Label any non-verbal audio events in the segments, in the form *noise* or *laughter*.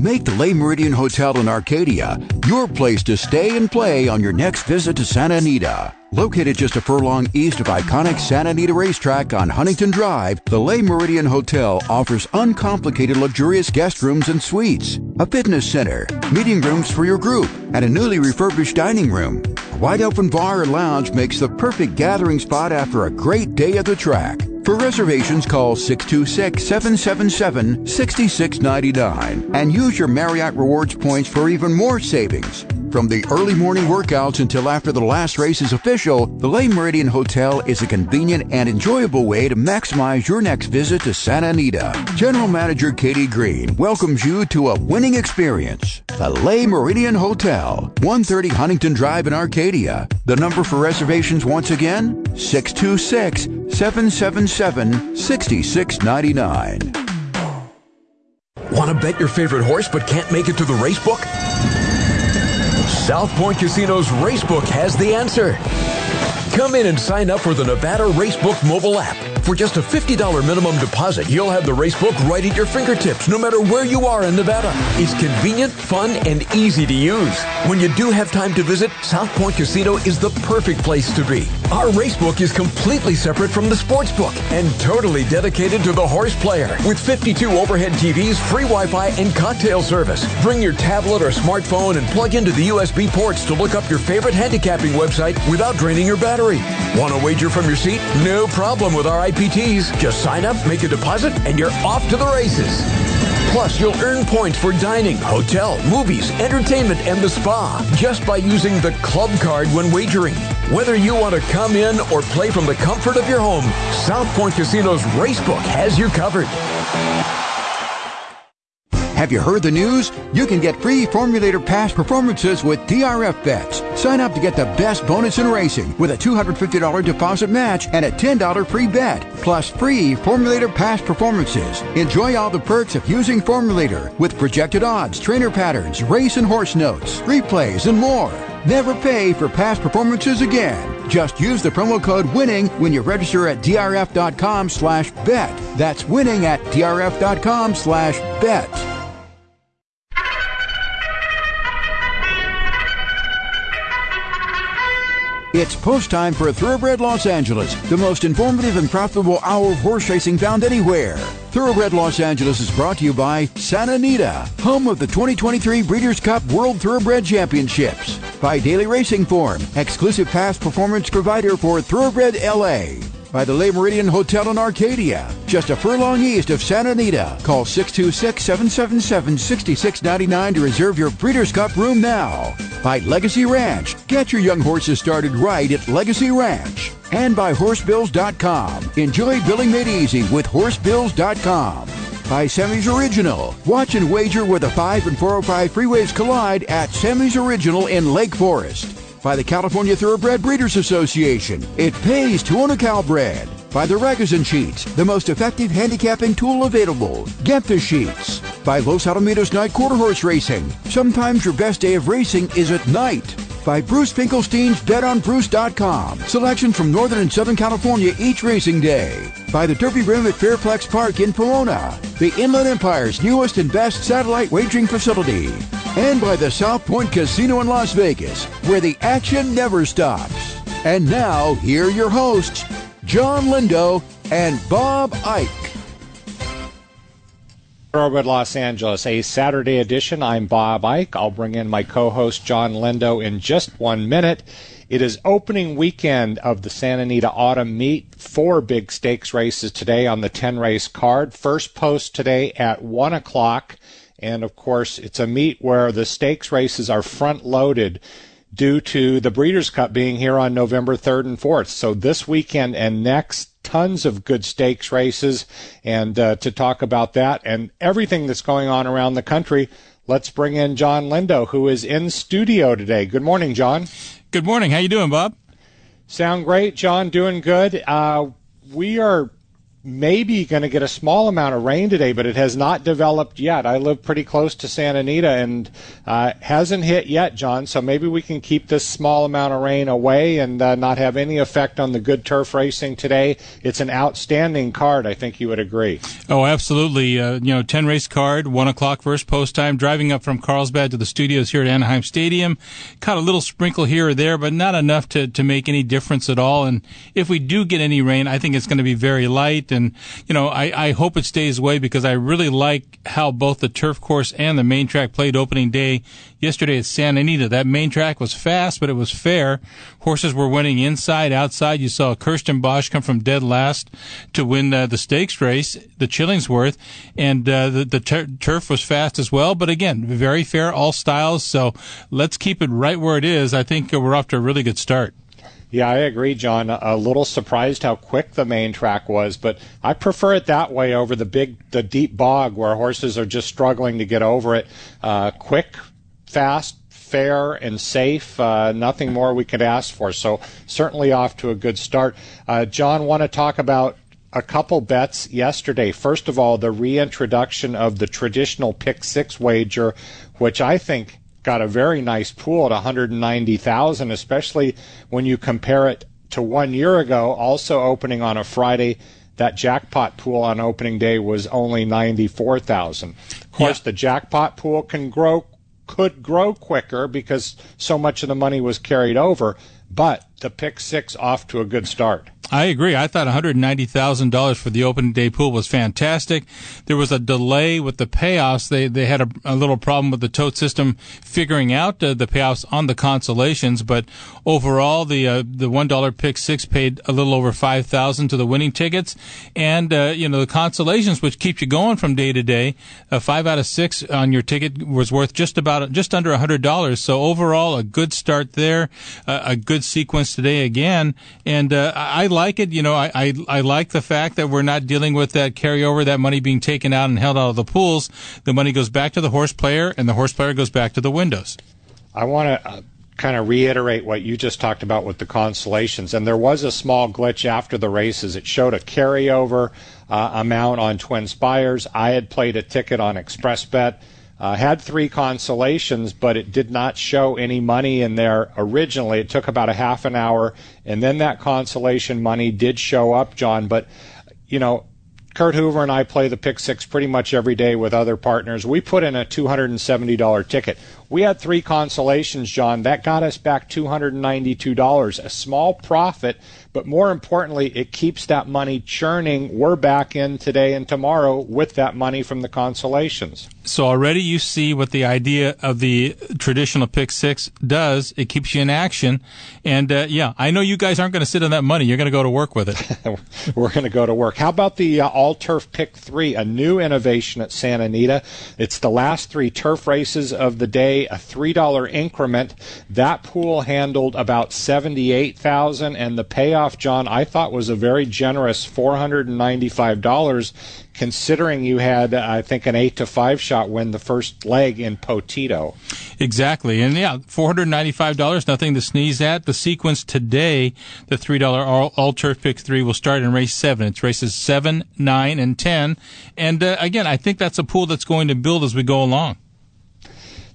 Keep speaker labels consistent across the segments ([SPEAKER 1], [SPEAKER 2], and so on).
[SPEAKER 1] Make the Le Meridien Hotel in Arcadia your place to stay and play on your next visit to Santa Anita. Located just a furlong east of iconic Santa Anita Racetrack on Huntington Drive, the Le Meridien Hotel offers uncomplicated luxurious guest rooms and suites, a fitness center, meeting rooms for your group, and a newly refurbished dining room. A wide open bar or lounge makes the perfect gathering spot after a great day at the track. For reservations, call 626 777 6699 and use your Marriott Rewards points for even more savings. From the early morning workouts until after the last race is official, the Le Meridien Hotel is a convenient and enjoyable way to maximize your next visit to Santa Anita. General Manager Katie Green welcomes you to a winning experience. The Le Meridien Hotel, 130 Huntington Drive in Arcadia. The number for reservations once again, 626 777 6699.
[SPEAKER 2] Want to bet your favorite horse but can't make it to the race book? South Point Casino's Racebook has the answer. Come in and sign up for the Nevada Racebook mobile app. For just a $50 minimum deposit, you'll have the racebook right at your fingertips, no matter where you are in Nevada. It's convenient, fun, and easy to use. When you do have time to visit, South Point Casino is the perfect place to be. Our racebook is completely separate from the sports book and totally dedicated to the horse player. With 52 overhead TVs, free Wi-Fi, and cocktail service. Bring your tablet or smartphone and plug into the USB ports to look up your favorite handicapping website without draining your battery. Want to wager from your seat? No problem with our Just sign up, make a deposit, and you're off to the races. Plus, you'll earn points for dining, hotel, movies, entertainment, and the spa just by using the club card when wagering. Whether you want to come in or play from the comfort of your home, South Point Casino's Racebook has you covered.
[SPEAKER 1] Have you heard the news? You can get free Formulator Pass performances with DRF bets. Sign up to get the best bonus in racing with a $250 deposit match and a $10 free bet, plus free Formulator Pass performances. Enjoy all the perks of using Formulator with projected odds, trainer patterns, race and horse notes, replays, and more. Never pay for past performances again. Just use the promo code WINNING when you register at drf.com slash bet. That's winning at drf.com slash bet. It's post time for Thoroughbred Los Angeles, the most informative and profitable hour of horse racing found anywhere. Thoroughbred Los Angeles is brought to you by Santa Anita, home of the 2023 Breeders' Cup World Thoroughbred Championships. By Daily Racing Form, exclusive past performance provider for Thoroughbred LA. By the Le Meridien Hotel in Arcadia, just a furlong east of Santa Anita. Call 626 777 6699 to reserve your Breeders' Cup room now by Legacy Ranch. Get your young horses started right at Legacy Ranch. And by HorseBills.com. Enjoy billing made easy with HorseBills.com. By Semi's Original. Watch and wager where the 5 and 405 freeways collide at Semi's Original in Lake Forest. By the California Thoroughbred Breeders Association. It pays to own a Calbred by the Ragozin Sheets, the most effective handicapping tool available. Get the sheets. By Los Alamitos Night Quarter Horse Racing. Sometimes your best day of racing is at night. By Bruce Finkelstein's BetOnBruce.com. Selection from Northern and Southern California each racing day. By the Derby Room at Fairplex Park in Pomona. The Inland Empire's newest and best satellite wagering facility. And by the South Point Casino in Las Vegas, where the action never stops. And now, here are your hosts, Jon Lindo and Bob Ike.
[SPEAKER 3] Thoroughbred Los Angeles, a Saturday edition. I'm Bob Ike. I'll bring in my co-host Jon Lindo in just one minute. It is opening weekend of the Santa Anita Autumn Meet. Four big stakes races today on the 10 race card. First post today at 1 o'clock. And of course, it's a meet where the stakes races are front loaded due to the Breeders' Cup being here on November 3rd and 4th. So this weekend and next, tons of good stakes races. And uh, to talk about that and everything that's going on around the country, let's bring in Jon Lindo, who is in studio today. Good morning, John.
[SPEAKER 4] Good morning. How you doing, Bob?
[SPEAKER 3] Sound great, John. Doing good. Uh, we are maybe going to get a small amount of rain today, but it has not developed yet. I live pretty close to Santa Anita and uh, hasn't hit yet, John. So maybe we can keep this small amount of rain away and uh, not have any effect on the good turf racing today. It's an outstanding card. I think you would agree.
[SPEAKER 4] Oh, absolutely. Uh, you know, ten race card, one o'clock first post time. Driving up from Carlsbad to the studios here at Anaheim Stadium, caught a little sprinkle here or there, but not enough to to make any difference at all. And if we do get any rain, I think it's going to be very light and, you know, I, I hope it stays away because I really like how both the turf course and the main track played opening day yesterday at Santa Anita. That main track was fast, but it was fair. Horses were winning inside, outside. You saw Kirsten Bosch come from dead last to win uh, the stakes race, the Chillingsworth, and uh, the, the tur- turf was fast as well. But again, very fair, all styles. So let's keep it right where it is. I think we're off to a really good start.
[SPEAKER 3] Yeah, I agree, John. A little surprised how quick the main track was, but I prefer it that way over the big, the deep bog where horses are just struggling to get over it. Uh, quick, fast, fair, and safe. Uh, nothing more we could ask for. So certainly off to a good start. Uh, John, want to talk about a couple bets yesterday. First of all, the reintroduction of the traditional pick six wager, which I think got a very nice pool at 190,000, especially when you compare it to one year ago, also opening on a Friday. That jackpot pool on opening day was only 94,000. Of course, yeah. the jackpot pool can grow, could grow quicker because so much of the money was carried over, but the pick six off to a good start.
[SPEAKER 4] I agree. I thought $190,000 for the opening day pool was fantastic. There was a delay with the payoffs. They they had a, a little problem with the tote system figuring out uh, the payoffs on the consolations, but overall the uh, the $1 pick 6 paid a little over 5,000 to the winning tickets and uh, you know the consolations which keep you going from day to day, a 5 out of 6 on your ticket was worth just about just under $100. So overall a good start there, a good sequence today again and uh, I like it. You know, I, I, I like the fact that we're not dealing with that carryover, that money being taken out and held out of the pools. The money goes back to the horse player, and the horse player goes back to the windows.
[SPEAKER 3] I want to uh, kind of reiterate what you just talked about with the consolations. And there was a small glitch after the races. It showed a carryover uh, amount on Twin Spires. I had played a ticket on XpressBet uh, had three consolations, but it did not show any money in there originally. It took about a half an hour, and then that consolation money did show up, John. But, you know, Kurt Hoover and I play the pick six pretty much every day with other partners. We put in a $270 ticket. We had three consolations, John. That got us back $292, a small profit but more importantly, it keeps that money churning. We're back in today and tomorrow with that money from the consolations.
[SPEAKER 4] So already you see what the idea of the traditional pick six does. It keeps you in action. And uh, yeah, I know you guys aren't going to sit on that money. You're going to go to work with it. *laughs*
[SPEAKER 3] We're going to go to work. How about the uh, all turf pick three, a new innovation at Santa Anita? It's the last three turf races of the day, a $3 increment. That pool handled about 78,000 and the payoff John, I thought was a very generous $495, considering you had, I think, an 8 to 5 shot win the first leg in Potito.
[SPEAKER 4] Exactly. And yeah, $495, nothing to sneeze at. The sequence today, the $3 all, all turf pick 3 will start in race 7. It's races 7, 9, and 10. And uh, again, I think that's a pool that's going to build as we go along.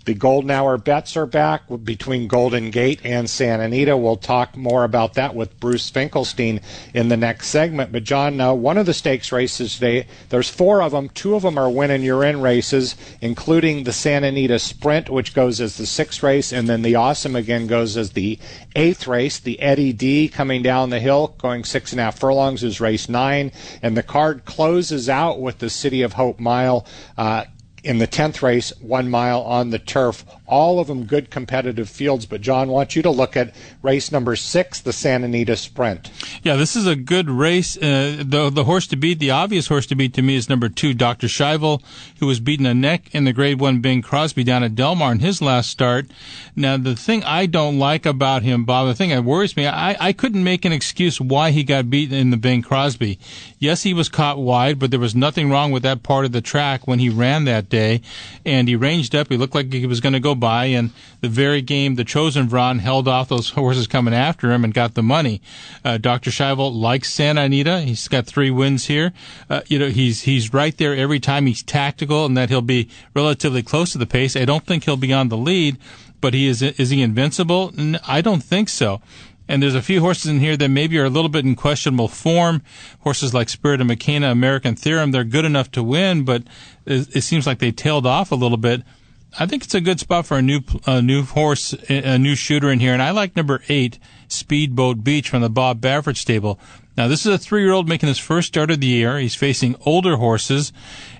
[SPEAKER 3] The Golden Hour bets are back between Golden Gate and Santa Anita. We'll talk more about that with Bruce Finkelstein in the next segment. But John, uh, one of the stakes races today, there's four of them. Two of them are win and you're in races, including the Santa Anita Sprint, which goes as the sixth race, and then the Awesome again goes as the eighth race. The Eddie D coming down the hill, going six and a half furlongs, is race nine, and the card closes out with the City of Hope Mile. Uh, in the 10th race, one mile on the turf. All of them good competitive fields. But, John, wants you to look at race number six, the Santa Anita Sprint.
[SPEAKER 4] Yeah, this is a good race. Uh, the, the horse to beat, the obvious horse to beat to me is number two, Dr. Schivel, who was beaten a neck in the grade one Bing Crosby down at Del Mar in his last start. Now, the thing I don't like about him, Bob, the thing that worries me, I, I couldn't make an excuse why he got beaten in the Bing Crosby. Yes, he was caught wide, but there was nothing wrong with that part of the track when he ran that day, and he ranged up. He looked like he was going to go by, and the very game the chosen Vron held off those *laughs* horses coming after him and got the money. Uh, Dr. Schivel likes Santa Anita. He's got three wins here. Uh, you know, he's he's right there every time. He's tactical, and that he'll be relatively close to the pace. I don't think he'll be on the lead, but he is is he invincible? I don't think so. And there's a few horses in here that maybe are a little bit in questionable form. Horses like Spirit of McKenna, American Theorem, they're good enough to win, but it, it, seems like they tailed off a little bit. I think it's a good spot for a new a new horse, a new shooter in here, and I like number eight, Speedboat Beach from the Bob Baffert stable. Now, this is a three-year-old making his first start of the year. He's facing older horses,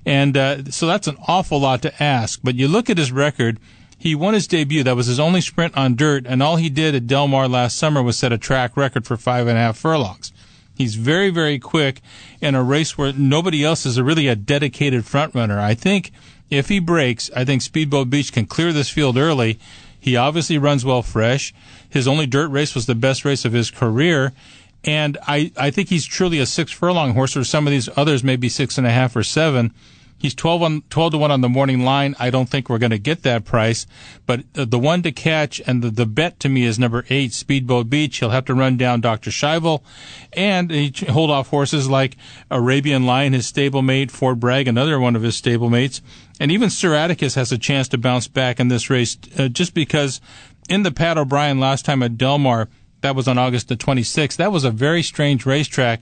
[SPEAKER 4] and uh, so that's an awful lot to ask. But you look at his record he won his debut. That was his only sprint on dirt, and all he did at Del Mar last summer was set a track record for five and a half furlongs. He's very, very quick in a race where nobody else is a really a dedicated front runner. I think if he breaks, I think Speedboat Beach can clear this field early. He obviously runs well fresh. His only dirt race was the best race of his career. And I, I think he's truly a six furlong horse, or some of these others may be six and a half or seven. He's 12, on, 12 to 1 on the morning line. I don't think we're going to get that price. But the one to catch and the, the bet to me is number 8, Speedboat Beach. He'll have to run down Dr. Schivel and hold off horses like Arabian Lion, his stablemate, Fort Bragg, another one of his stablemates. And even Sir Atticus has a chance to bounce back in this race uh, just because in the Pat O'Brien last time at Del Mar, that was on August the 26th, that was a very strange racetrack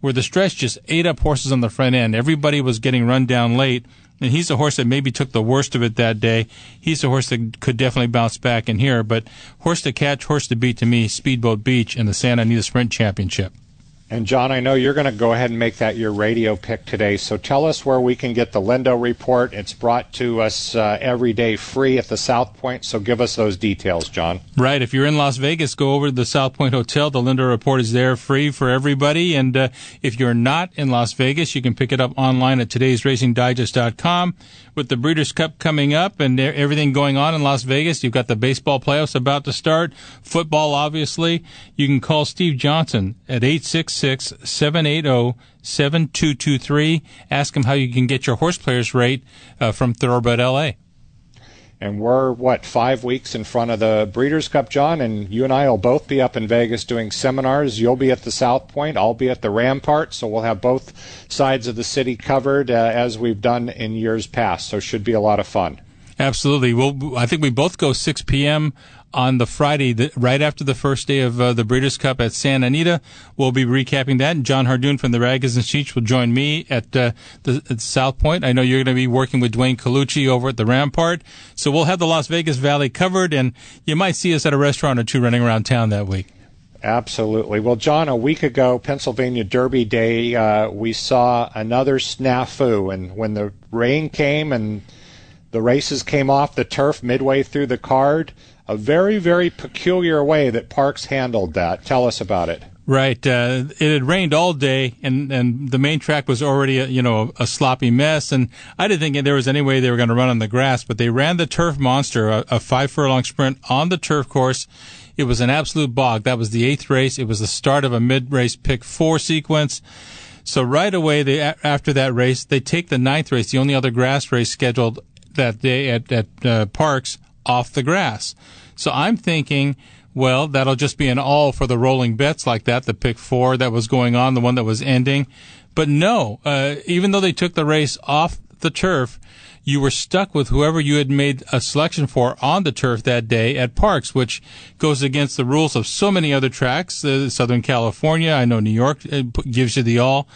[SPEAKER 4] where the stretch just ate up horses on the front end. Everybody was getting run down late. And he's a horse that maybe took the worst of it that day. He's a horse that could definitely bounce back in here. But horse to catch, horse to beat to me, Speedboat Beach in the Santa Anita Sprint Championship.
[SPEAKER 3] And John, I know you're going to go ahead and make that your radio pick today. So tell us where we can get the Lindo report. It's brought to us uh, every day free at the South Point. So give us those details, John.
[SPEAKER 4] Right. If you're in Las Vegas, go over to the South Point Hotel. The Lindo report is there free for everybody. And uh, if you're not in Las Vegas, you can pick it up online at today'sracingdigest.com with the Breeders' Cup coming up and everything going on in Las Vegas. You've got the baseball playoffs about to start, football, obviously. You can call Steve Johnson at 866 780 7223. Ask him how you can get your horse players rate uh, from Thoroughbred LA.
[SPEAKER 3] And we're, what, five weeks in front of the Breeders' Cup, John? And you and I will both be up in Vegas doing seminars. You'll be at the South Point. I'll be at the Rampart. So we'll have both sides of the city covered uh, as we've done in years past. So should be a lot of fun.
[SPEAKER 4] Absolutely. Well, I think we both go 6 p.m on the Friday, the, right after the first day of uh, the Breeders' Cup at Santa Anita. We'll be recapping that. And John Hardoon from the Ragozin Sheets will join me at, uh, the, at South Point. I know you're going to be working with Dwayne Colucci over at the Rampart. So we'll have the Las Vegas Valley covered, and you might see us at a restaurant or two running around town that week.
[SPEAKER 3] Absolutely. Well, John, a week ago, Pennsylvania Derby Day, uh, we saw another snafu. And when the rain came and the races came off the turf midway through the card, a very, very peculiar way that Parks handled that. Tell us about it.
[SPEAKER 4] Right. Uh, it had rained all day, and, and the main track was already, a, you know, a sloppy mess. And I didn't think there was any way they were going to run on the grass, but they ran the turf monster, a, a five furlong sprint on the turf course. It was an absolute bog. That was the eighth race. It was the start of a mid race pick four sequence. So right away, they after that race, they take the ninth race, the only other grass race scheduled that day at at uh, Parx, off the grass. So I'm thinking, well, that'll just be an all for the rolling bets like that, the pick four that was going on, the one that was ending. But no, uh, even though they took the race off the turf, you were stuck with whoever you had made a selection for on the turf that day at Parx, which goes against the rules of so many other tracks. Uh, Southern California, I know New York gives you the all.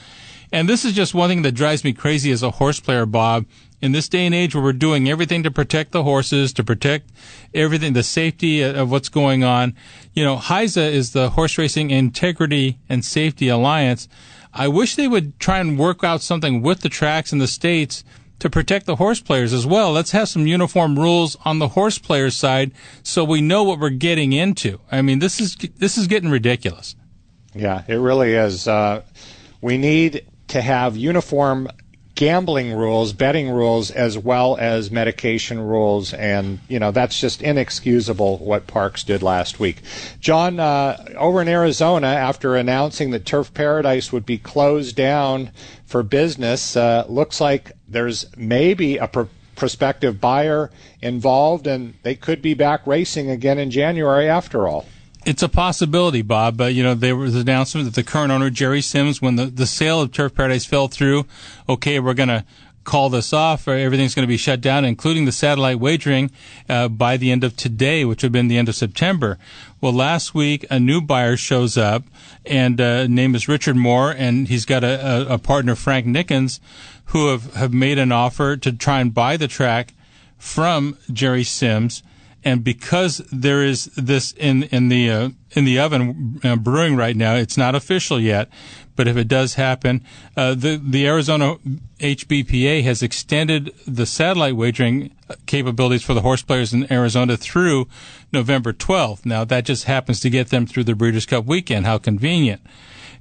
[SPEAKER 4] And this is just one thing that drives me crazy as a horse player, Bob, in this day and age where we're doing everything to protect the horses, to protect everything, the safety of what's going on. You know, HISA is the Horse Racing Integrity and Safety Alliance. I wish they would try and work out something with the tracks and the states to protect the horse players as well. Let's have some uniform rules on the horse players side so we know what we're getting into. I mean, this is this is getting ridiculous.
[SPEAKER 3] Yeah, it really is. Uh, we need to have uniform gambling rules, betting rules, as well as medication rules, and you know that's just inexcusable what Parx did last week. John, uh, over in Arizona, after announcing that Turf Paradise would be closed down for business, uh, looks like there's maybe a prospective buyer involved, and they could be back racing again in January after all.
[SPEAKER 4] It's a possibility, Bob. But you know, there was an announcement that the current owner, Jerry Simms, when the, the sale of Turf Paradise fell through, okay, we're going to call this off, or everything's going to be shut down, including the satellite wagering, uh, by the end of today, which would have been the end of September. Well, last week, a new buyer shows up, and uh, name is Richard Moore, and he's got a, a, a partner, Frank Nickens, who have, have made an offer to try and buy the track from Jerry Simms and because there is this in in the uh, in the oven uh, brewing right now, it's not official yet. But if it does happen, uh, the the Arizona HBPA has extended the satellite wagering capabilities for the horse players in Arizona through November 12th. Now that just happens to get them through the Breeders' Cup weekend. How convenient!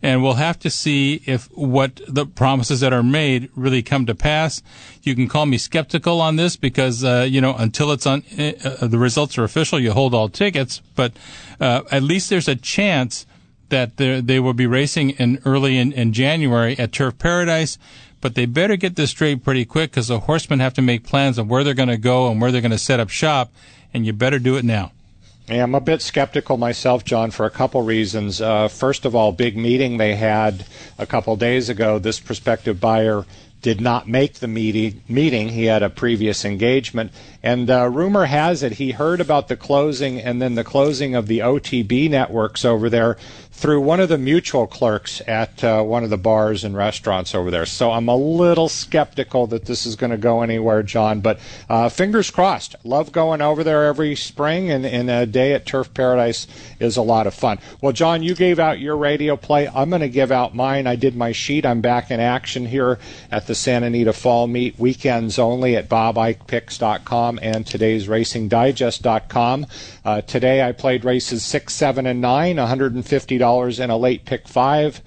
[SPEAKER 4] And we'll have to see if what the promises that are made really come to pass. You can call me skeptical on this because uh, you know until it's on uh, the results are official, you hold all tickets. But uh, at least there's a chance that they will be racing in early in, in January at Turf Paradise. But they better get this straight pretty quick because the horsemen have to make plans of where they're going to go and where they're going to set up shop, and you better do it now.
[SPEAKER 3] I'm a bit skeptical myself, John, for a couple reasons. Uh, first of all, big meeting they had a couple days ago. This prospective buyer did not make the meeting. Meeting he had a previous engagement, and uh, rumor has it he heard about the closing and then the closing of the OTB networks over there through one of the mutual clerks at uh, one of the bars and restaurants over there. So I'm a little skeptical that this is going to go anywhere, John. But uh, fingers crossed. Love going over there every spring, and, and a day at Turf Paradise is a lot of fun. Well, John, you gave out your radio play. I'm going to give out mine. I did my sheet. I'm back in action here at the Santa Anita Fall Meet weekends only at bobikepicks.com and today's racingdigest.com. Uh, today I played races six, seven, and nine, $150 in a late pick five.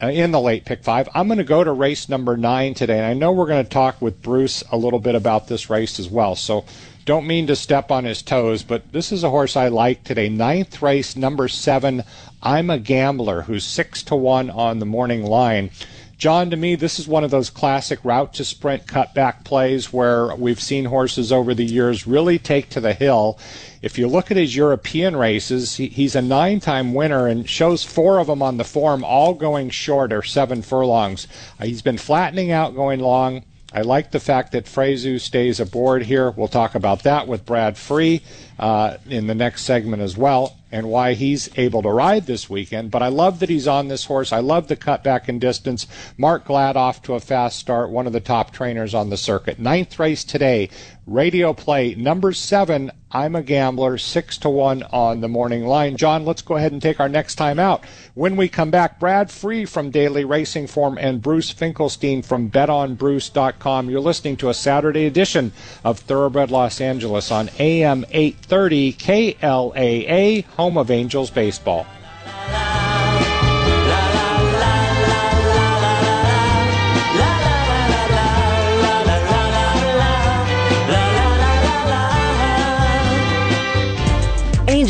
[SPEAKER 3] Uh, in the late pick five. I'm going to go to race number nine today, and I know we're going to talk with Bruce a little bit about this race as well. So don't mean to step on his toes, but this is a horse I like today. Ninth race, number seven. I'm a gambler who's six to one on the morning line. John, to me, this is one of those classic route to sprint cutback plays where we've seen horses over the years really take to the hill if you look at his European races, he, he's a nine time winner and shows four of them on the form, all going short or seven furlongs. Uh, he's been flattening out going long. I like the fact that Fresu stays aboard here. We'll talk about that with Brad Free uh, in the next segment as well and why he's able to ride this weekend. But I love that he's on this horse. I love the cutback in distance. Mark Glatt off to a fast start, one of the top trainers on the circuit. Ninth race today, radio play number seven. I'm a gambler, six to one on the morning line. John, let's go ahead and take our next time out. When we come back, Brad Free from Daily Racing Form and Bruce Finkelstein from BetOnBruce.com. You're listening to a Saturday edition of Thoroughbred Los Angeles on AM 830 KLAA home of Angels baseball.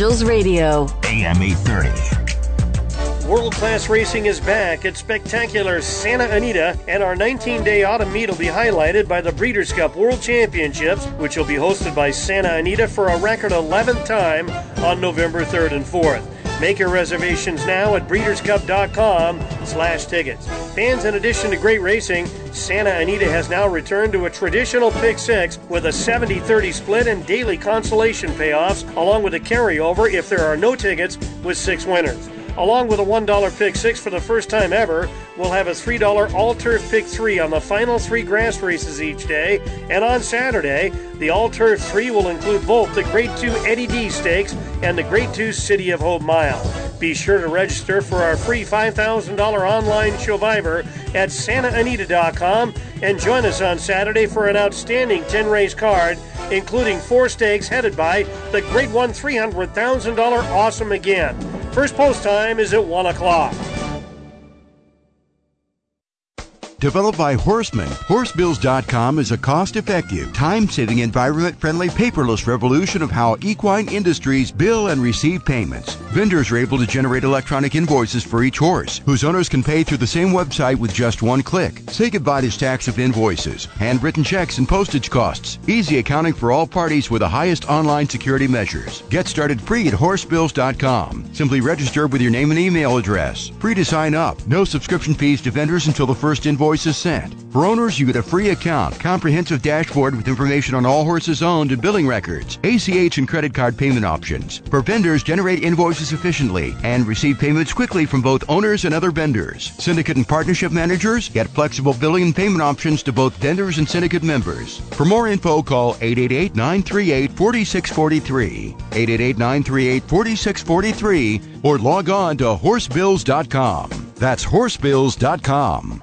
[SPEAKER 5] Angels Radio.
[SPEAKER 6] AM 830.
[SPEAKER 7] World class racing is back at spectacular Santa Anita, and our 19 day autumn meet will be highlighted by the Breeders' Cup World Championships, which will be hosted by Santa Anita for a record 11th time on November 3rd and 4th. Make your reservations now at breederscup.com slash tickets. Fans, in addition to great racing, Santa Anita has now returned to a traditional pick six with a 70-30 split and daily consolation payoffs, along with a carryover if there are no tickets with six winners. Along with a $1 pick six for the first time ever, we'll have a $3 all turf pick three on the final three grass races each day. And on Saturday, the all turf three will include both the Grade 2 Eddie D Stakes and the Grade 2 City of Hope Mile. Be sure to register for our free $5,000 online survivor at SantaAnita.com and join us on Saturday for an outstanding 10 race card, including four stakes headed by the Grade 1 $300,000 Awesome Again. First post time is at 1 o'clock.
[SPEAKER 1] Developed by Horseman, Horsebills.com is a cost effective, time saving, environment friendly, paperless revolution of how equine industries bill and receive payments. Vendors are able to generate electronic invoices for each horse, whose owners can pay through the same website with just one click. Say goodbye to stacks of invoices, handwritten checks, and postage costs. Easy accounting for all parties with the highest online security measures. Get started free at horsebills.com. Simply register with your name and email address. Free to sign up. No subscription fees to vendors until the first invoice sent. For owners, you get a free account, comprehensive dashboard with information on all horses owned and billing records, ACH and credit card payment options. For vendors, generate invoices efficiently and receive payments quickly from both owners and other vendors. Syndicate and partnership managers get flexible billing and payment options to both vendors and syndicate members. For more info, call 888 938 4643, 888 938 4643, or log on to horsebills.com. That's horsebills.com.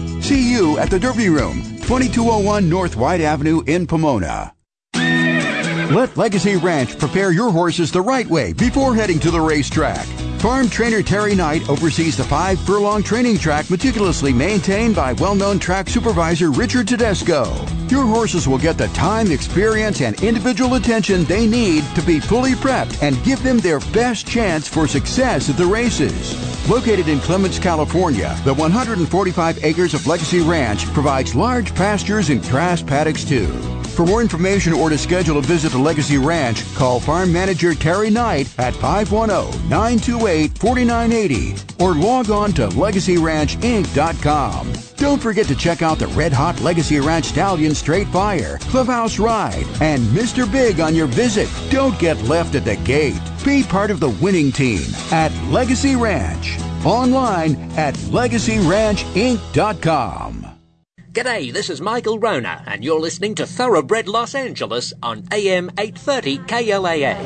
[SPEAKER 1] See you at the Derby Room, 2201 North White Avenue in Pomona. Let Legacy Ranch prepare your horses the right way before heading to the racetrack. Farm trainer Terry Knight oversees the five furlong training track meticulously maintained by well known track supervisor Richard Tedesco. Your horses will get the time, experience, and individual attention they need to be fully prepped and give them their best chance for success at the races. Located in Clements, California, the 145 acres of Legacy Ranch provides large pastures and grass paddocks too. For more information or to schedule a visit to Legacy Ranch, call Farm Manager Terry Knight at 510-928-4980 or log on to LegacyRanchInc.com. Don't forget to check out the red hot Legacy Ranch Stallion Straight Fire, Clubhouse Ride, and Mr. Big on your visit. Don't get left at the gate. Be part of the winning team at Legacy Ranch. Online at LegacyRanchInc.com.
[SPEAKER 6] G'day, this is Michael Rona, and you're listening to Thoroughbred Los Angeles on AM 830 KLAA.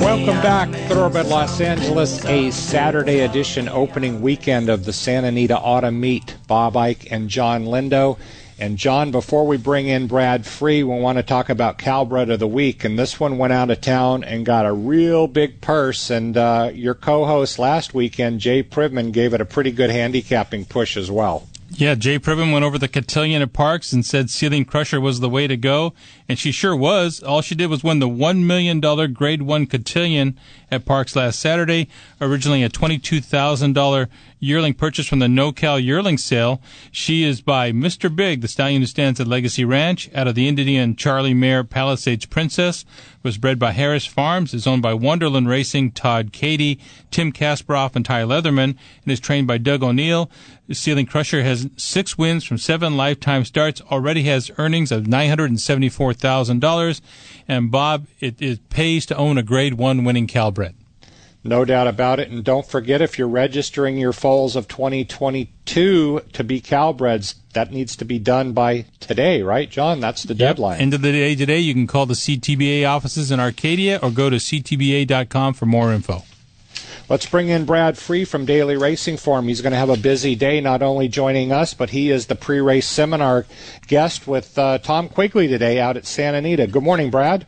[SPEAKER 3] Welcome back, Thoroughbred Los Angeles, a Saturday edition opening weekend of the Santa Anita Autumn Meet. Bob Ike and John Lindo. And John, before we bring in Brad Free, we want to talk about Calbred of the Week. And this one went out of town and got a real big purse. And uh, your co-host last weekend, Jay Privman, gave it a pretty good handicapping push as well.
[SPEAKER 4] Yeah, Jay Privman went over the cotillion at Parx and said Ceiling Crusher was the way to go, and she sure was. All she did was win the $1 million Grade 1 cotillion at Parx last Saturday, originally a $22,000 yearling purchased from the NoCal yearling sale. She is by Mr. Big, the stallion who stands at Legacy Ranch, out of the Indian Charlie Mare Palisades Princess, was bred by Harris Farms, is owned by Wonderland Racing, Todd Cady, Tim Kasparoff, and Ty Leatherman, and is trained by Doug O'Neill. The Ceiling Crusher has six wins from seven lifetime starts, already has earnings of $974,000. And Bob, it, it pays to own a grade one winning Calbred.
[SPEAKER 3] No doubt about it. And don't forget, if you're registering your foals of 2022 to be Calbreds, that needs to be done by today, right, John? That's the
[SPEAKER 4] Yep.
[SPEAKER 3] deadline.
[SPEAKER 4] End of the day today, you can call the CTBA offices in Arcadia or go to ctba.com for more info.
[SPEAKER 3] Let's bring in Brad Free from Daily Racing Form. He's going to have a busy day, not only joining us, but he is the pre-race seminar guest with uh, Tom Quigley today out at Santa Anita. Good morning, Brad.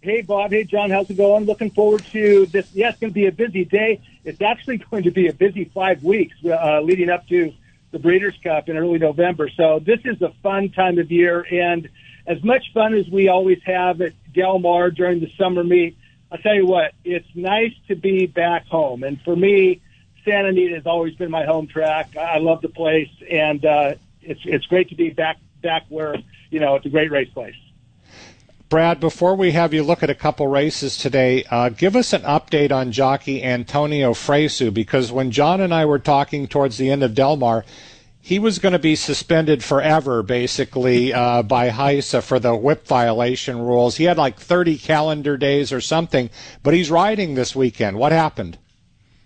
[SPEAKER 8] Hey, Bob. Hey, John. How's it going? Looking forward to this. Yeah, it's going to be a busy day. It's actually *laughs* going to be a busy five weeks uh, leading up to the Breeders' Cup in early November. So this is a fun time of year, and as much fun as we always have at Del Mar during the summer meet, I'll tell you what, it's nice to be back home. And for me, Santa Anita has always been my home track. I love the place, and uh, it's it's great to be back back where you know it's a great race place.
[SPEAKER 3] Brad, before we have you look at a couple races today, uh, give us an update on jockey Antonio Fresu because when John and I were talking towards the end of Del Mar, he was going to be suspended forever, basically, uh, by HISA for the whip violation rules. He had like 30 calendar days or something, but he's riding this weekend. What happened?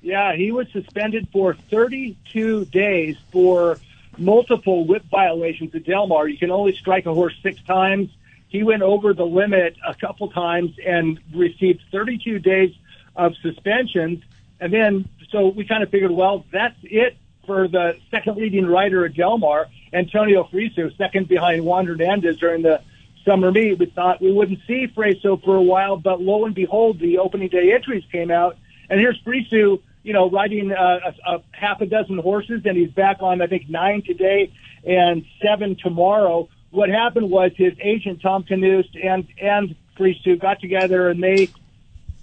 [SPEAKER 8] Yeah, he was suspended for 32 days for multiple whip violations at Del Mar. You can only strike a horse six times. He went over the limit a couple times and received 32 days of suspensions. And then, so we kind of figured, well, that's it for the second leading rider at Del Mar, Antonio Fresu, second behind Juan Hernandez during the summer meet. We thought we wouldn't see Fresu for a while, but lo and behold, the opening day entries came out, and here's Fresu, you know, riding uh, a, a half a dozen horses, and he's back on, I think, nine today and seven tomorrow. What happened was his agent Tom Knust and and Fresu got together and they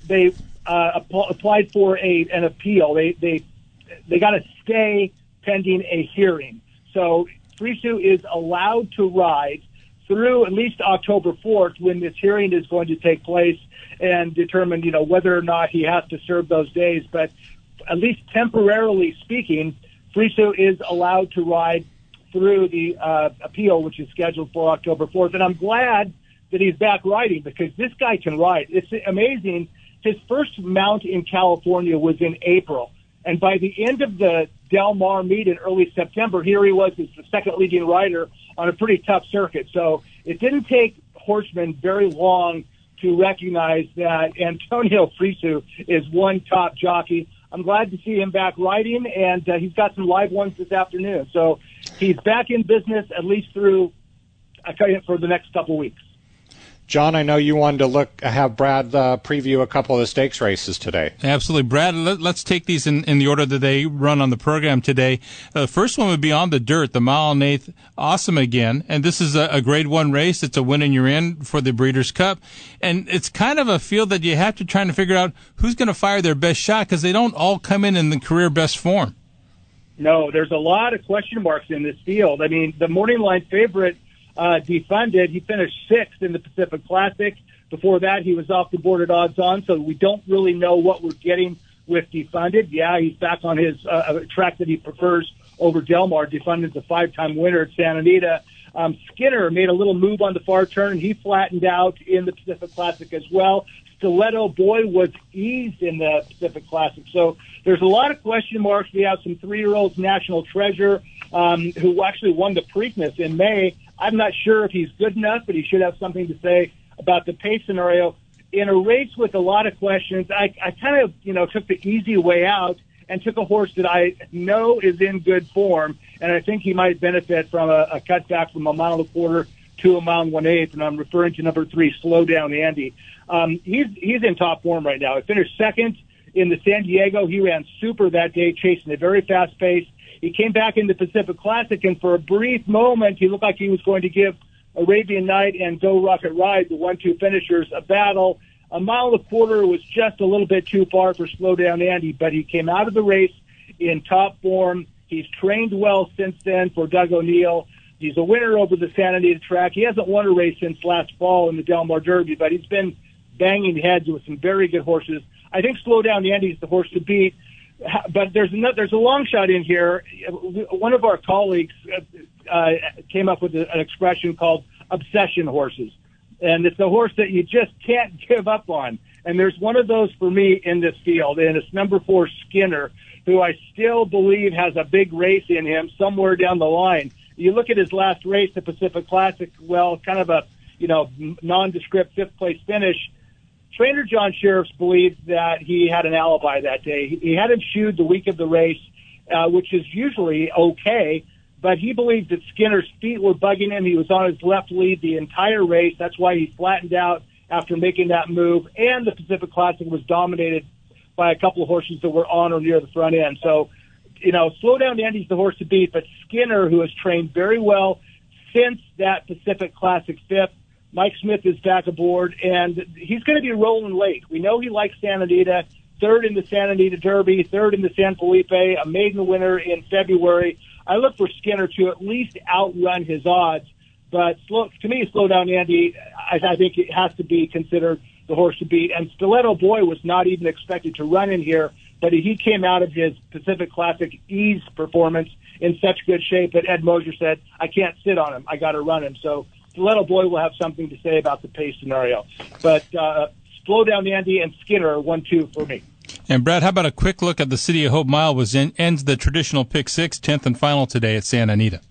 [SPEAKER 8] they uh, applied for a an appeal. They they they got a stay pending a hearing. So Fresu is allowed to ride through at least October 4th when this hearing is going to take place and determine, you know, whether or not he has to serve those days. But at least temporarily speaking, Fresu is allowed to ride through the uh, appeal, which is scheduled for October 4th. And I'm glad that he's back riding because this guy can ride. It's amazing. His first mount in California was in April. And by the end of the Del Mar meet in early September, here he was as the second leading rider on a pretty tough circuit. So it didn't take horsemen very long to recognize that Antonio *laughs* Fresu is one top jockey. I'm glad to see him back riding, and uh, he's got some live ones this afternoon. So he's back in business at least through, I tell you, for the next couple weeks.
[SPEAKER 3] John, I know you wanted to look have Brad uh, preview a couple of the stakes races today.
[SPEAKER 4] Absolutely, Brad. Let, us take these in, in the order that they run on the program today. The uh, first one would be on the dirt, the mile and eighth, awesome again, and this is a, a Grade One race. It's a win and you're in for the Breeders' Cup, and it's kind of a field that you have to try to figure out who's going to fire their best shot because they don't all come in in the career best form.
[SPEAKER 8] No, there's a lot of question marks in this field. I mean, the morning line favorite uh, defunded. He finished sixth in the Pacific Classic. Before that, he was off the board at odds on, so we don't really know what we're getting with defunded. Yeah, he's back on his uh, track that he prefers over Del Mar. Defunded's a five-time winner at Santa Anita. Um, Skinner made a little move on the far turn. He flattened out in the Pacific Classic as well. Stiletto Boy was eased in the Pacific Classic. So there's a lot of question marks. We have some three-year-olds, National Treasure, um, who actually won the Preakness in May. I'm not sure if he's good enough, but he should have something to say about the pace scenario. In a race with a lot of questions, I, I kind of, you know, took the easy way out and took a horse that I know is in good form, and I think he might benefit from a, a cutback from a mile and a quarter to a mile and one eighth. And I'm referring to number three, Slow Down Andy. Um, he's he's in top form right now. He finished second in the San Diego. He ran super that day, chasing a very fast pace. He came back in the Pacific Classic, and for a brief moment, he looked like he was going to give Arabian Knight and Go Rocket Ride, the one-two finishers, a battle. A mile and a quarter was just a little bit too far for Slow Down Andy, but he came out of the race in top form. He's trained well since then for Doug O'Neill. He's a winner over the Santa Anita track. He hasn't won a race since last fall in the Del Mar Derby, but he's been banging heads with some very good horses. I think Slow Down Andy is the horse to beat but there's another, there's a long shot in here. One of our colleagues uh, came up with an expression called obsession horses. And it's a horse that you just can't give up on. And there's one of those for me in this field, and it's number four Skinner, who I still believe has a big race in him somewhere down the line. You look at his last race, the Pacific Classic, well, kind of a, you know, nondescript fifth place finish Trainer John Shirreffs believed that he had an alibi that day. He had him shoed the week of the race, uh, which is usually okay, but he believed that Skinner's feet were bugging him. He was on his left lead the entire race. That's why he flattened out after making that move. And the Pacific Classic was dominated by a couple of horses that were on or near the front end. So, you know, slow down Andy's the horse to beat, but Skinner, who has trained very well since that Pacific Classic fifth, Mike Smith is back aboard, and he's going to be rolling late. We know he likes Santa Anita, third in the Santa Anita Derby, third in the San Felipe, a maiden winner in February. I look for Skinner to at least outrun his odds, but slow, to me, slow down Andy. I, I think it has to be considered the horse to beat. And Stiletto Boy was not even expected to run in here. But he came out of his Pacific Classic ease performance in such good shape that Ed Moger said, I can't sit on him. I got to run him. So Stiletto Boy will have something to say about the pace scenario. But uh, slow down Andy and Skinner one two for me.
[SPEAKER 4] And Brad, how about a quick look at the City of Hope Mile? Was in, ends the traditional pick six, tenth and final today at Santa Anita.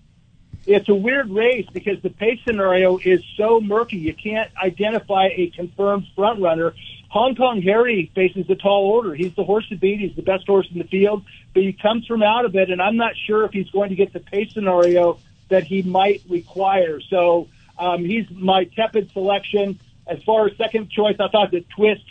[SPEAKER 8] It's a weird race because the pace scenario is so murky. You can't identify a confirmed front runner. Hong Kong Harry faces the tall order. He's the horse to beat. He's the best horse in the field, but he comes from out of it, and I'm not sure if he's going to get the pace scenario that he might require. So um, he's my tepid selection. As far as second choice, I thought that Twist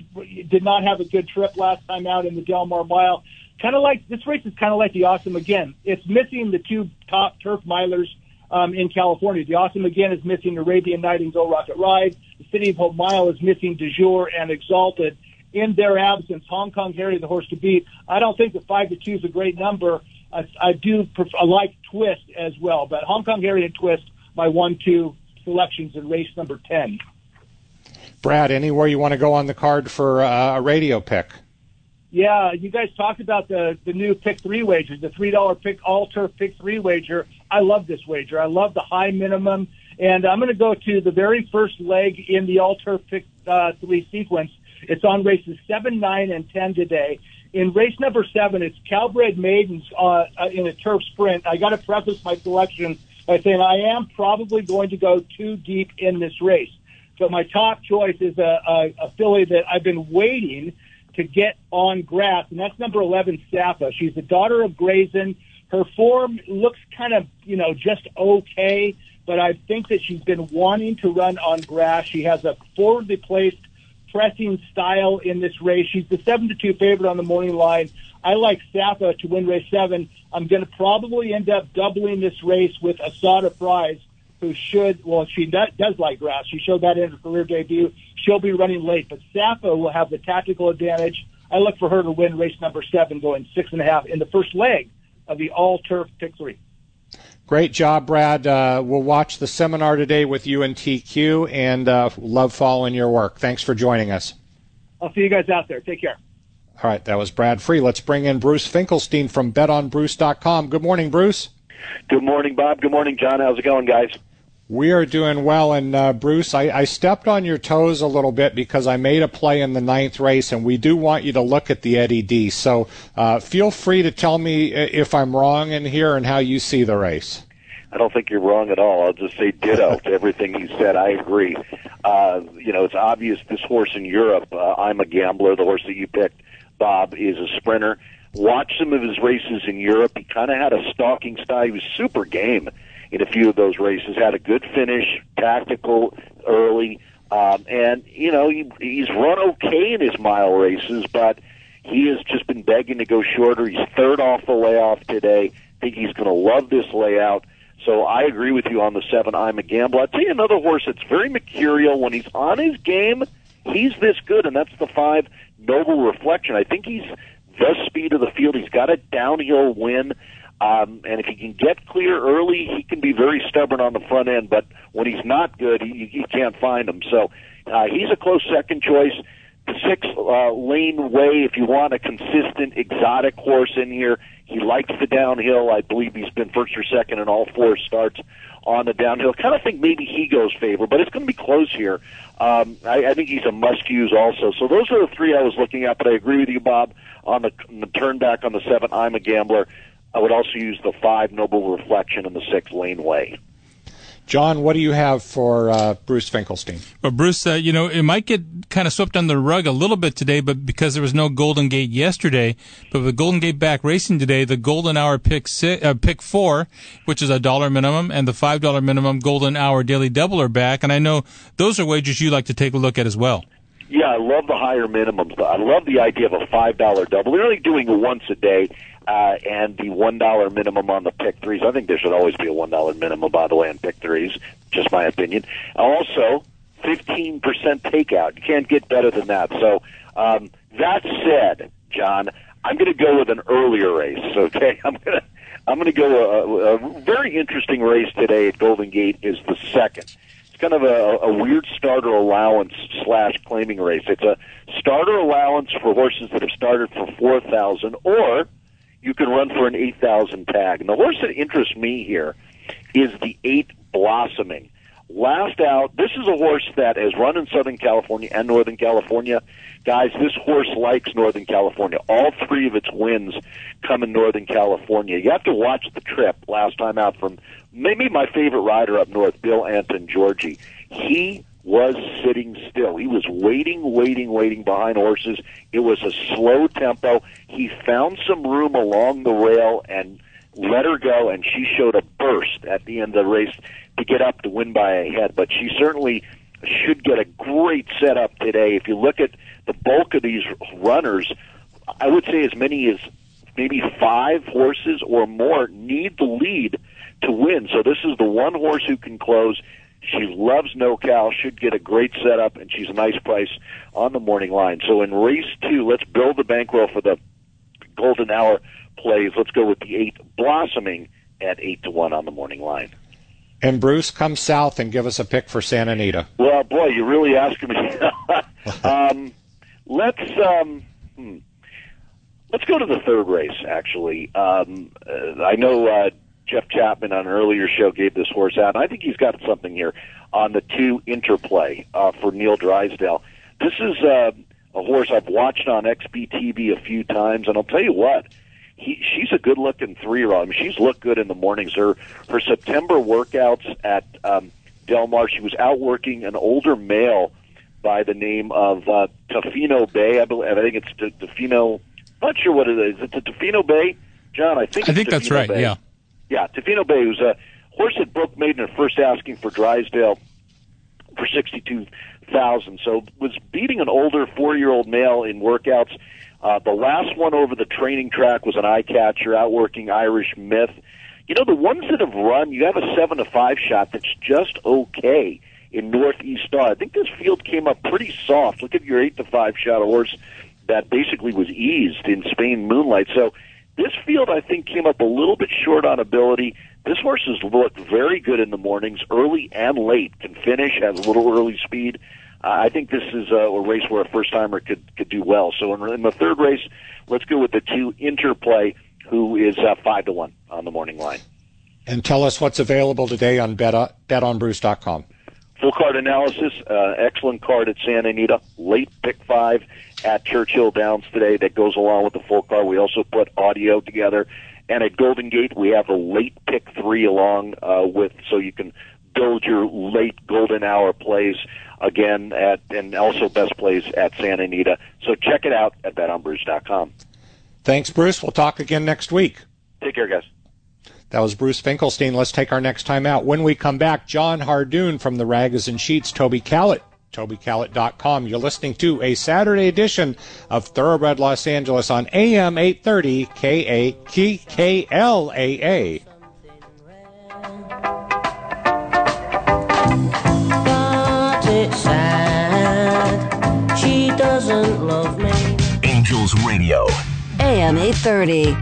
[SPEAKER 8] did not have a good trip last time out in the Del Mar Mile. Kind of like this race is kind of like the Awesome Again. It's missing the two top turf milers um, in California. The Awesome Again is missing Arabian Knight and Go Rocket Ride. City of Hope Mile is missing Du Jour and Exalted. In their absence, Hong Kong Harry, the horse to beat. I don't think the five to two is a great number. I, I do prefer, I like Twist as well, but Hong Kong Harry and Twist, my one-two selections in race number 10.
[SPEAKER 3] Brad, anywhere you want to go on the card for uh, a radio pick?
[SPEAKER 8] Yeah, you guys talked about the the new pick three wagers, the three dollar pick all turf pick three wager. I love this wager. I love the high minimum, and I'm going to go to the very first leg in the all turf uh, three sequence. It's on races seven, nine, and ten today. In race number seven, it's Calbred Maidens uh, uh in a turf sprint. I got to preface my selection by saying I am probably going to go too deep in this race. So my top choice is a, a, a filly that I've been waiting to get on grass, and that's number 11, Safa. She's the daughter of Grayson. Her form looks kind of, you know, just okay, but I think that she's been wanting to run on grass. She has a forwardly placed pressing style in this race. She's the 7 to 2 favorite on the morning line. I like Safa to win race 7. I'm going to probably end up doubling this race with Asada Fries, who should, well, she does, does like grass. She showed that in her career debut. She'll be running late, but Safa will have the tactical advantage. I look for her to win race number seven, going six and a half in the first leg of the all turf pick three.
[SPEAKER 3] Great job, Brad. Uh, we'll watch the seminar today with you and TQ and uh, love following your work. Thanks for joining us.
[SPEAKER 8] I'll see you guys out there. Take care.
[SPEAKER 3] All right, that was Brad Free. Let's bring in Bruce Finkelstein from betonbruce.com. Good morning, Bruce.
[SPEAKER 9] Good morning, Bob. Good morning, John. How's it going, guys?
[SPEAKER 3] We are doing well. And uh, Bruce, I, I, stepped on your toes a little bit because I made a play in the ninth race, and we do want you to look at the Eddie D. So uh, feel free to tell me if I'm wrong in here and how you see the race.
[SPEAKER 9] I don't think you're wrong at all. I'll just say ditto to everything you said. I agree. Uh, you know, it's obvious this horse in Europe, uh, I'm a gambler. The horse that you picked, Bob, is a sprinter. Watch some of his races in Europe. He kind of had a stalking style. He was super game in a few of those races. Had a good finish, tactical early, um, and you know he, he's run okay in his mile races, but he has just been begging to go shorter. He's third off the layoff today. I think he's going to love this layout. So I agree with you on the seven. I'm a gambler. I'll tell you another horse that's very mercurial when he's on his game. He's this good, and that's the five Noble Reflection. I think he's the speed of the field. He's got a downhill win. Um, and if he can get clear early, he can be very stubborn on the front end. But when he's not good, he, you can't find him. So uh, he's a close second choice. The six uh, Laneway, if you want a consistent exotic horse in here, he likes the downhill. I believe he's been first or second in all four starts on the downhill. Kind of think maybe he goes favor, but it's going to be close here. Um, I, I think he's a must use also. So those are the three I was looking at. But I agree with you, Bob, on the, on the turn back on the seven. I'm a gambler. I would also use the five Noble Reflection and the six Laneway.
[SPEAKER 3] John, what do you have for uh, Bruce Finkelstein?
[SPEAKER 4] Well, Bruce, uh, you know, it might get kind of swept under the rug a little bit today, but because there was no Golden Gate yesterday, but with Golden Gate back racing today, the Golden Hour pick six, uh, pick four, which is a dollar minimum, and the five dollar minimum Golden Hour daily double are back, and I know those are wagers you like to take a look at as well.
[SPEAKER 9] Yeah, I love the higher minimums. I love the idea of a five dollar double. They're only doing it once a day uh, and the one dollar minimum on the pick threes. I think there should always be a one dollar minimum, by the way, on pick threes. Just my opinion. Also, fifteen percent takeout. You can't get better than that. So um, that said, John, I'm going to go with an earlier race. Okay, *laughs* I'm going to I'm going to go a, a very interesting race today at Golden Gate is the second. It's kind of a, a weird starter allowance slash claiming race. It's a starter allowance for horses that have started for four thousand, or you can run for an eight thousand tag. And the horse that interests me here is the eight blossoming. Last out, this is a horse that has run in Southern California and Northern California. Guys, this horse likes Northern California. All three of its wins come in Northern California. You have to watch the trip last time out from maybe my favorite rider up north, Bill Antongeorgi. He was sitting still. He was waiting, waiting, waiting behind horses. It was a slow tempo. He found some room along the rail and let her go, and she showed a burst at the end of the race to get up to win by a head. But she certainly should get a great setup today. If you look at the bulk of these runners, I would say as many as maybe five horses or more need the lead to win. So this is the one horse who can close. She loves NorCal, should get a great setup, and she's a nice price on the morning line. So in race two, let's build the bankroll for the golden hour plays. Let's go with the eight blossoming at eight to one on the morning line.
[SPEAKER 3] And Bruce, come south and give us a pick for Santa Anita.
[SPEAKER 9] Well, boy, you're really asking me. *laughs* um, let's um, hmm. let's go to the third race. Actually, um, uh, I know uh, Jeff Chapman on an earlier show gave this horse out, and I think he's got something here on the two interplay uh, for Neil Drysdale. This is uh, a horse I've watched on XBTV a few times, and I'll tell you what he, she's a good looking three year old. I mean, she's looked good in the mornings. Her her September workouts at um, Del Mar, she was out working an older male by the name of uh, Tofino Bay. I believe I think it's T- Tofino. Not sure what it is. Is it Tofino Bay, John? I think
[SPEAKER 4] I think that's right.
[SPEAKER 9] Bay.
[SPEAKER 4] Yeah,
[SPEAKER 9] yeah. Tofino Bay was a horse that broke maiden at first asking for Drysdale for sixty two thousand. So was beating an older four year old male in workouts uh, the last one over the training track was an eye catcher, outworking Irish Myth. You know, the ones that have run, you have a seven to five shot that's just okay in Northeast Star. I think this field came up pretty soft. Look at your eight to five shot horse that basically was eased in Spain Moonlight. So this field, I think, came up a little bit short on ability. This horse has looked very good in the mornings, early and late. Can finish, has a little early speed. I think this is a, a race where a first timer could could do well. So in, in the third race, let's go with the two interplay, who is uh, five to one on the morning line.
[SPEAKER 3] And tell us what's available today on bet, uh, betonbruce.com.
[SPEAKER 9] Full card analysis, uh, excellent card at Santa Anita, late pick five at Churchill Downs today that goes along with the full car. We also put audio together. And at Golden Gate, we have a late pick three along uh, with, so you can build your late golden hour plays again at and also best plays at Santa Anita. So check it out at betonbruce.com.
[SPEAKER 3] Thanks, Bruce. We'll talk again next week.
[SPEAKER 9] Take care, guys.
[SPEAKER 3] That was Bruce Finkelstein. Let's take our next time out. When we come back, John Hardoon from the Ragozin Sheets, Toby Callett, TobyCallett.com. You're listening to a Saturday edition of Thoroughbred Los Angeles on AM 830 KAKLAA.
[SPEAKER 10] She doesn't love me.
[SPEAKER 2] Angels Radio.
[SPEAKER 5] AM 830.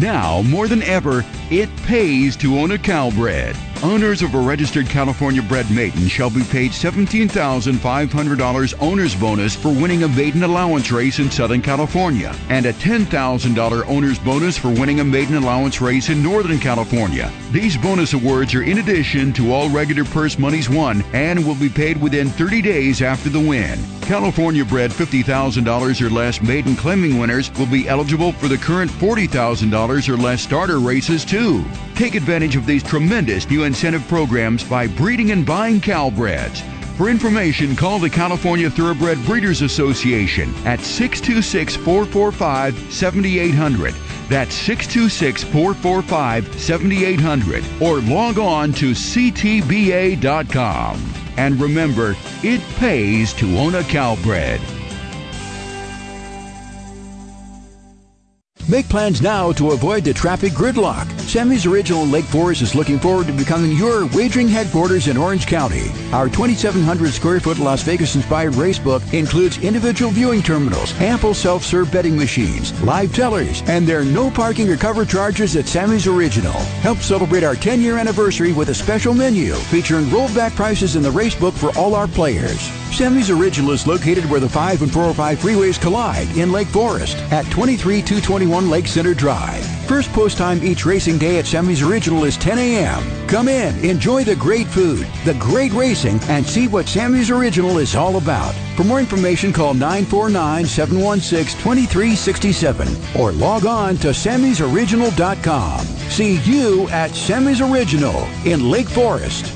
[SPEAKER 1] Now, more than ever, it pays to own a Calbred. Owners of a registered California bred maiden shall be paid $17,500 owner's bonus for winning a maiden allowance race in Southern California and a $10,000 owner's bonus for winning a maiden allowance race in Northern California. These bonus awards are in addition to all regular purse monies won and will be paid within 30 days after the win. California bred $50,000 or less maiden claiming winners will be eligible for the current $40,000 or less starter races too. Take advantage of these tremendous new incentive programs by breeding and buying Calbreds. For information, call the California Thoroughbred Breeders Association at 626 445 7800. That's 626 445 7800. Or log on to CTBA.com. And remember, it pays to own a Calbred. Make plans now to avoid the traffic gridlock. Sammy's Original Lake Forest is looking forward to becoming your wagering headquarters in Orange County. Our 2,700 square foot Las Vegas inspired racebook includes individual viewing terminals, ample self serve betting machines, live tellers, and there are no parking or cover charges at Sammy's Original. Help celebrate our 10 year anniversary with a special menu featuring rollback prices in the racebook for all our players. Sammy's Original is located where the 5 and 405 freeways collide in Lake Forest at 23221 Lake Center Drive. First post time each racing day at Sammy's Original is 10 a.m. Come in, enjoy the great food, the great racing, and see what Sammy's Original is all about. For more information, call 949 716 2367 or log on to Sammy'sOriginal.com. See you at Sammy's Original in Lake Forest.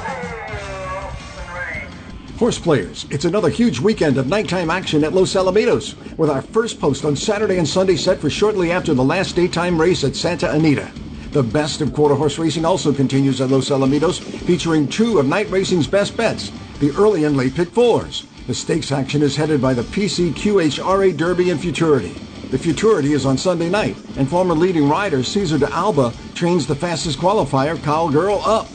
[SPEAKER 10] Horse players, it's another huge weekend of nighttime action at Los Alamitos, with our first post on Saturday and Sunday set for shortly after the last daytime race at Santa Anita. The best of quarter horse racing also continues at Los Alamitos, featuring two of night racing's best bets, the early and late pick fours. The stakes action is headed by the PCQHRA Derby and Futurity. The Futurity is on Sunday night, and former leading rider Cesar de Alba trains the fastest qualifier, Cowgirl Up.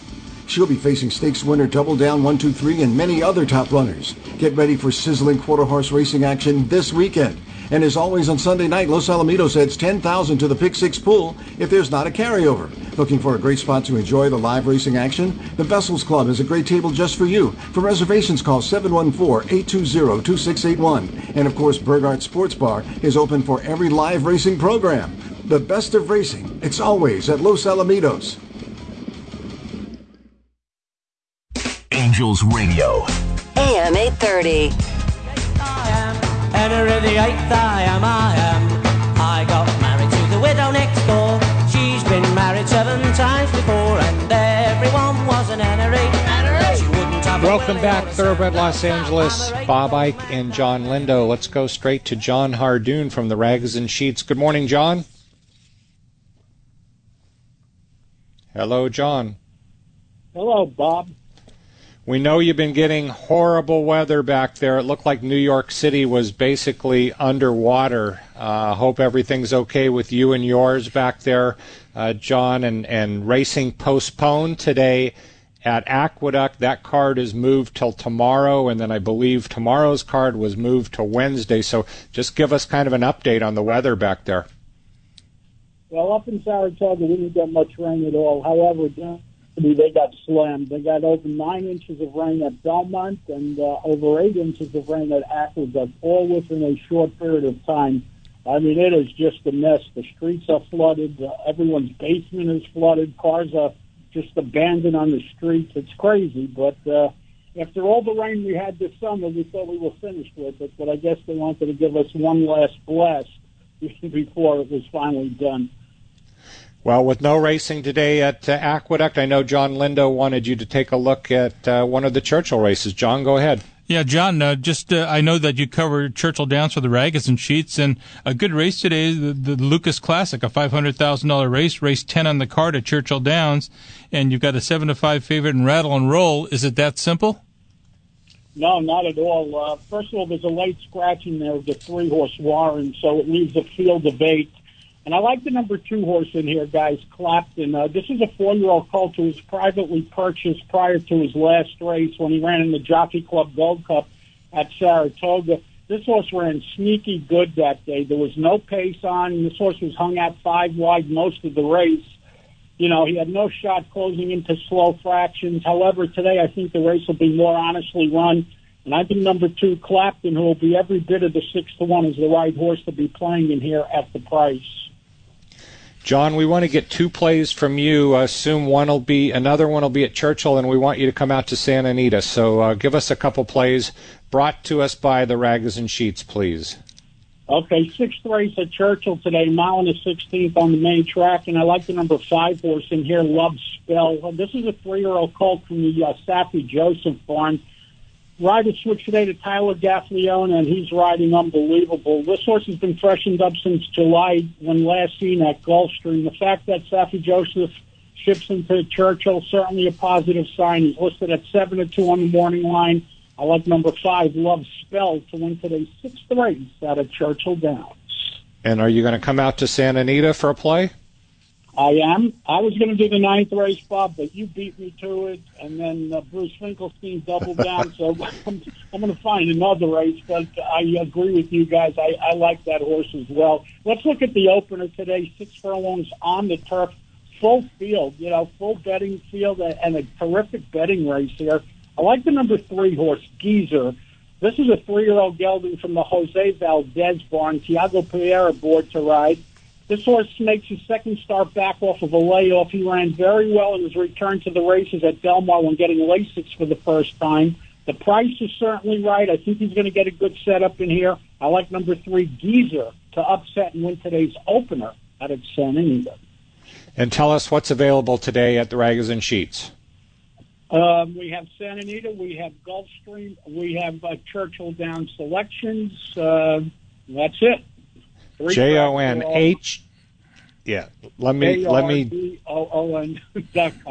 [SPEAKER 10] She'll be facing stakes winner Double Down 123 and many other top runners. Get ready for sizzling quarter horse racing action this weekend. And as always on Sunday night, Los Alamitos adds 10,000 to the Pick 6 pool if there's not a carryover. Looking for a great spot to enjoy the live racing action? The Vessels Club is a great table just for you. For reservations, call 714-820-2681. And of course, Burgart Sports Bar is open for every live racing program. The best of racing, it's always at Los Alamitos.
[SPEAKER 11] Angels Radio.
[SPEAKER 5] AM 830.
[SPEAKER 12] I am, Henry the Eighth, I am, I am. I got married to the widow next door. She's been married seven times before, and everyone was an Henry. She wouldn't have a
[SPEAKER 3] Welcome back, Thoroughbred Los Angeles. Bob Ike and Jon Lindo. Let's go straight to John Hardoon from the Ragozin Sheets. Good morning, John. Hello, John.
[SPEAKER 13] Hello, Bob.
[SPEAKER 3] We know you've been getting horrible weather back there. It looked like New York City was basically underwater. Uh, hope everything's okay with you and yours back there, uh, John. And, and racing postponed today at Aqueduct. That card is moved till tomorrow, and then I believe tomorrow's card was moved to Wednesday. So just give us kind of an update on the weather back there.
[SPEAKER 13] Well, up in Saratoga, we didn't get much rain at all. However, down they got slammed. They got over nine inches of rain at Belmont and uh, over eight inches of rain at Aqueduct, all within a short period of time. I mean, it is just a mess. The streets are flooded. Uh, everyone's basement is flooded. Cars are just abandoned on the streets. It's crazy. But uh, after all the rain we had this summer, we thought we were finished with it. But I guess they wanted to give us one last blast *laughs* before it was finally done.
[SPEAKER 3] Well, with no racing today at uh, Aqueduct, I know Jon Lindo wanted you to take a look at uh, one of the Churchill races. John, go ahead.
[SPEAKER 4] Yeah, John, uh, just uh, I know that you covered Churchill Downs for the Ragozin Sheets, and a good race today, the, the Lucas Classic, a $500,000 race, race 10 on the card at Churchill Downs, and you've got a 7 to 5 favorite in Rattle and Roll. Is it that simple?
[SPEAKER 13] No, not at all. Uh, first of all, there's a light scratch in there of the three horse Warren, so it leaves a field of eight. And I like the number two horse in here, guys, Clapton. Uh, this is a four year old colt who was privately purchased prior to his last race when he ran in the Jockey Club Gold Cup at Saratoga. This horse ran sneaky good that day. There was no pace on. And this horse was hung out five wide most of the race. You know, he had no shot closing into slow fractions. However, today I think the race will be more honestly run. And I think number two, Clapton, who will be every bit of the six to one, is the right horse to be playing in here at the price.
[SPEAKER 3] John, we want to get two plays from you. I assume one will be another one will be at Churchill, and we want you to come out to Santa Anita. So uh, give us a couple plays brought to us by the Ragozin Sheets, please.
[SPEAKER 13] Okay, sixth race at Churchill today, mile and a sixteenth on the main track, and I like the number five horse in here, Love Spell. This is a three-year-old colt from the uh, Saffie Joseph barn. Rider switch today to Tyler Gaffalione, and he's riding unbelievable. This horse has been freshened up since July when last seen at Gulfstream. The fact that Saffie Joseph ships into Churchill certainly a positive sign. He's listed at seven to two on the morning line. I like number five, Love Spell, to win today's sixth race out of Churchill Downs.
[SPEAKER 3] And are you going to come out to Santa Anita for a play?
[SPEAKER 13] I am. I was going to do the ninth race, Bob, but you beat me to it, and then uh, Bruce Finkelstein doubled down. so *laughs* I'm, I'm going to find another race, but I agree with you guys. I, I like that horse as well. Let's look at the opener today. Six furlongs on the turf, full field. You know, full betting field, and a terrific betting race here. I like the number three horse, Geezer. This is a three-year-old gelding from the Jose Valdez barn. Tiago Pereira aboard to ride. This horse makes his second start back off of a layoff. He ran very well in his return to the races at Del Mar when getting Lasix for the first time. The price is certainly right. I think he's going to get a good setup in here. I like number three, Geezer, to upset and win today's opener out of San Anita.
[SPEAKER 3] And tell us what's available today at the Ragozin Sheets.
[SPEAKER 13] Um, we have Santa Anita, we have Gulfstream, we have uh, Churchill Down selections. Uh, that's it.
[SPEAKER 3] J O N H. Yeah, let me let me.
[SPEAKER 13] dot. *laughs*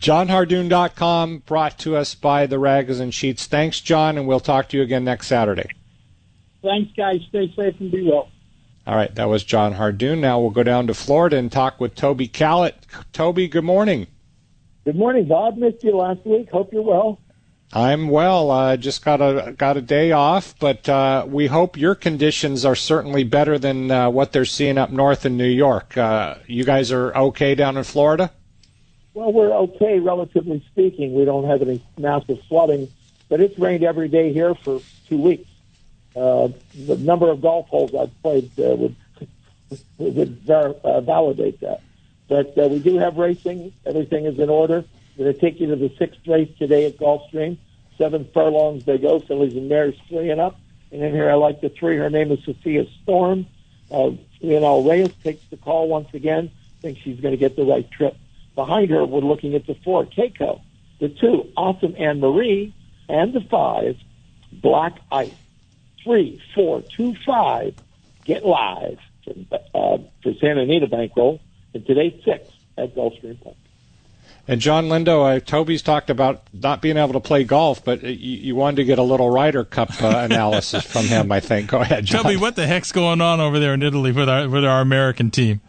[SPEAKER 3] JonHardoon.com brought to us by the Ragozin Sheets. Thanks, John, and we'll talk to you again next Saturday.
[SPEAKER 13] Thanks, guys. Stay safe and be well.
[SPEAKER 3] All right, that was John Hardoon. Now we'll go down to Florida and talk with Toby Callett. Toby, good morning.
[SPEAKER 14] Good morning, Bob. Missed you last week. Hope you're well.
[SPEAKER 3] I'm well. Uh, just got a got a day off, but uh, we hope your conditions are certainly better than uh, what they're seeing up north in New York. Uh, you guys are okay down in Florida?
[SPEAKER 14] Well, we're okay, relatively speaking. We don't have any massive flooding, but it's rained every day here for two weeks. Uh, the number of golf holes I've played uh, would *laughs* would ver- validate that. But we do have racing. Everything is in order. Going to take you to the sixth race today at Gulfstream. Seven furlongs they go. Fillies and mares fleeing up. And in here, I like the three. Her name is Sophia Storm. Uh, know, Reyes takes the call once again. Thinks she's going to get the right trip. Behind her, we're looking at the four, Keiko. The two, Awesome Anne Marie. And the five, Black Ice. Three, four, two, five, Get Live for, uh, for Santa Anita Bankroll. And today's six at Gulfstream Park.
[SPEAKER 3] And Jon Lindo, uh, Toby's talked about not being able to play golf, but you, you wanted to get a little Ryder Cup uh, *laughs* analysis from him. I think. Go ahead, John.
[SPEAKER 4] Toby. What the heck's going on over there in Italy with our with our American team?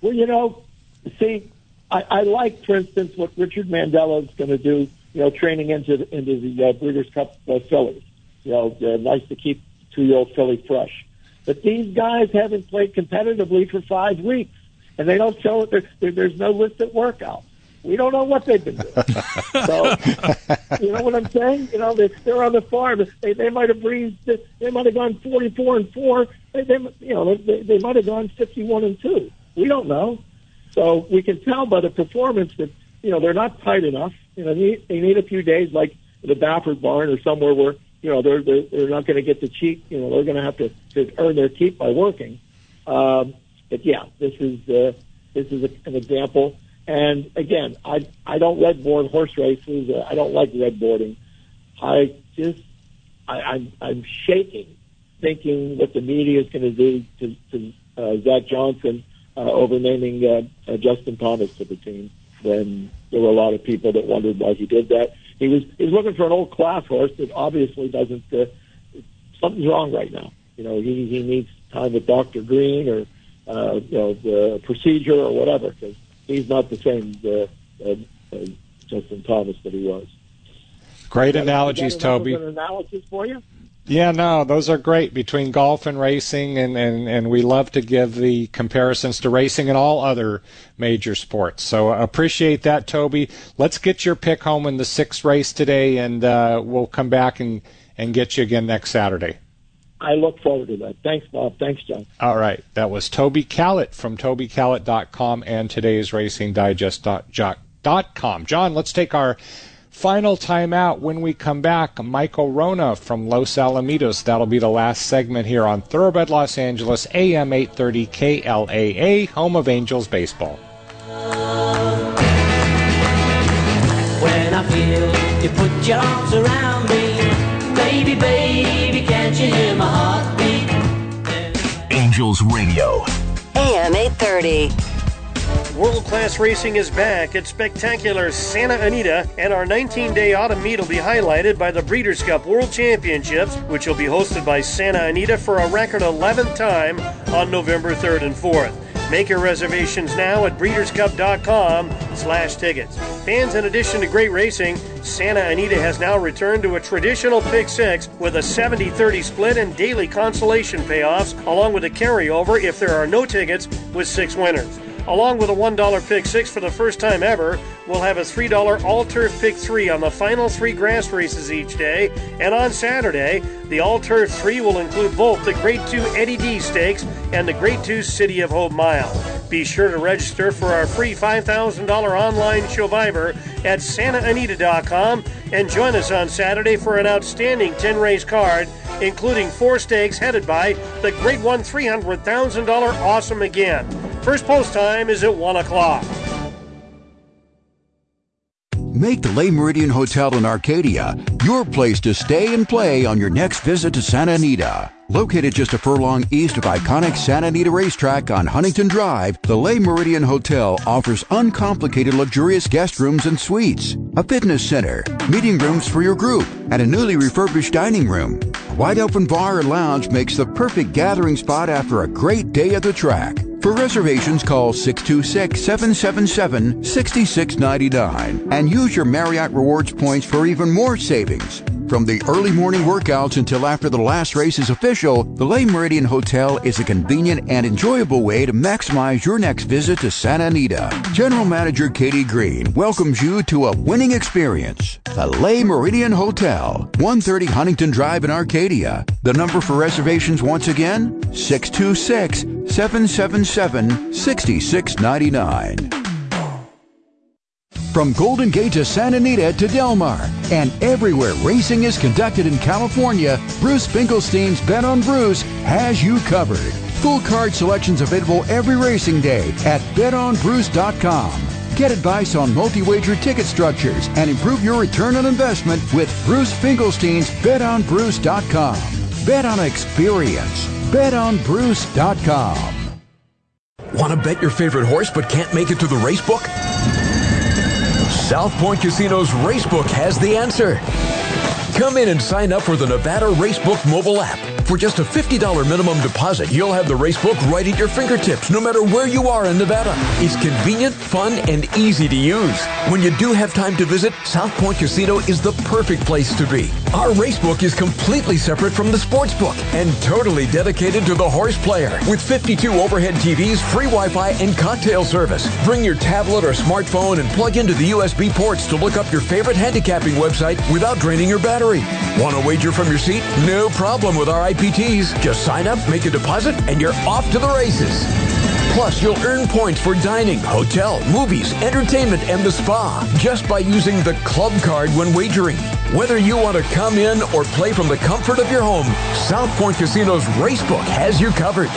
[SPEAKER 14] Well, you know, see, I, I like, for instance, what Richard Mandella is going to do. You know, training into into the uh, Breeders' Cup uh, fillies. You know, uh, nice to keep two year old filly fresh. But these guys haven't played competitively for five weeks, and they don't show it. There, there, there's no listed workout. We don't know what they've been doing. *laughs* so, you know what I'm saying? You know, they, they're on the farm. They, they might have breezed. They might have gone 44 and four. They, they you know, they, they might have gone 51 and two. We don't know. So we can tell by the performance that you know they're not tight enough. You know, they, they need a few days, like the Baffert barn or somewhere where you know they're they're, they're not going to get the cheat. You know, they're going to have to, to earn their keep by working. Um, but yeah, this is uh, this is a, an example. And again, I I don't red board horse races. I don't like red boarding. I just I, I'm I'm shaking, thinking what the media is going to do to, to uh, Zach Johnson uh, over naming uh, uh, Justin Thomas to the team. When there were a lot of people that wondered why he did that. He was he was looking for an old class horse that obviously doesn't. Uh, something's wrong right now. You know, he he needs time with Doctor Green or uh, you know the procedure or whatever because he's not the same uh, uh, uh, Justin Thomas that he was.
[SPEAKER 3] Great analogies, Toby.
[SPEAKER 14] An analysis for you.
[SPEAKER 3] Yeah, no, those are great between golf and racing, and, and, and we love to give the comparisons to racing and all other major sports. So uh, appreciate that, Toby. Let's get your pick home in the sixth race today, and uh, we'll come back and, and get you again next Saturday.
[SPEAKER 14] I look forward to that. Thanks, Bob. Thanks, John.
[SPEAKER 3] All right. That was Toby Callett from TobyCallett.com and today's Racing RacingDigest.com. John, let's take our final timeout. When we come back, Michael Wrona from Los Alamitos. That'll be the last segment here on Thoroughbred Los Angeles, AM 830 KLAA, home of Angels baseball.
[SPEAKER 12] When I feel you put your arms around me, baby, baby, can't you hear my heartbeat?
[SPEAKER 11] Angels Radio.
[SPEAKER 5] AM 830.
[SPEAKER 7] World class racing is back at spectacular Santa Anita, and our 19 day autumn meet will be highlighted by the Breeders' Cup World Championships, which will be hosted by Santa Anita for a record 11th time on November 3rd and 4th. Make your reservations now at breederscup.com slash tickets. Fans, in addition to great racing, Santa Anita has now returned to a traditional pick six with a 70-30 split and daily consolation payoffs, along with a carryover if there are no tickets with six winners. Along with a $1 pick six for the first time ever, we'll have a $3 all turf pick three on the final three grass races each day. And on Saturday, the all turf three will include both the Grade 2 Eddie D Stakes and the Grade 2 City of Hope Mile. Be sure to register for our free $5,000 online survivor at SantaAnita.com and join us on Saturday for an outstanding 10 race card, including four stakes headed by the Grade 1 $300,000 Awesome Again. First post time is at 1 o'clock.
[SPEAKER 1] Make the Le Meridien Hotel in Arcadia your place to stay and play on your next visit to Santa Anita. Located just a furlong east of iconic Santa Anita Racetrack on Huntington Drive, the Le Meridien Hotel offers uncomplicated luxurious guest rooms and suites, a fitness center, meeting rooms for your group, and a newly refurbished dining room. A wide open bar or lounge makes the perfect gathering spot after a great day at the track. For reservations, call 626 777 6699 and use your Marriott Rewards points for even more savings. From the early morning workouts until after the last race is official, the Le Meridien Hotel is a convenient and enjoyable way to maximize your next visit to Santa Anita. General Manager Katie Green welcomes you to a winning experience. The Le Meridien Hotel, 130 Huntington Drive in Arcadia. The number for reservations once again, 626 777 6699. From Golden Gate to Santa Anita to Del Mar and everywhere racing is conducted in California, Bruce Finkelstein's Bet on Bruce has you covered. Full card selections available every racing day at betonbruce.com. Get advice on multi-wager ticket structures and improve your return on investment with Bruce Finkelstein's betonbruce.com. Bet on experience. betonbruce.com.
[SPEAKER 2] Want to bet your favorite horse but can't make it to the race book? South Point Casino's Racebook has the answer. Come in and sign up for the Nevada Racebook mobile app. For just a $50 minimum deposit, you'll have the racebook right at your fingertips, no matter where you are in Nevada. It's convenient, fun, and easy to use. When you do have time to visit, South Point Casino is the perfect place to be. Our racebook is completely separate from the sports book and totally dedicated to the horse player. With 52 overhead TVs, free Wi-Fi, and cocktail service. Bring your tablet or smartphone and plug into the USB ports to look up your favorite handicapping website without draining your battery. Want to wager from your seat? No problem with our IPTs. Just sign up, make a deposit, and you're off to the races. Plus, you'll earn points for dining, hotel, movies, entertainment, and the spa just by using the club card when wagering. Whether you want to come in or play from the comfort of your home, South Point Casino's Racebook has you covered.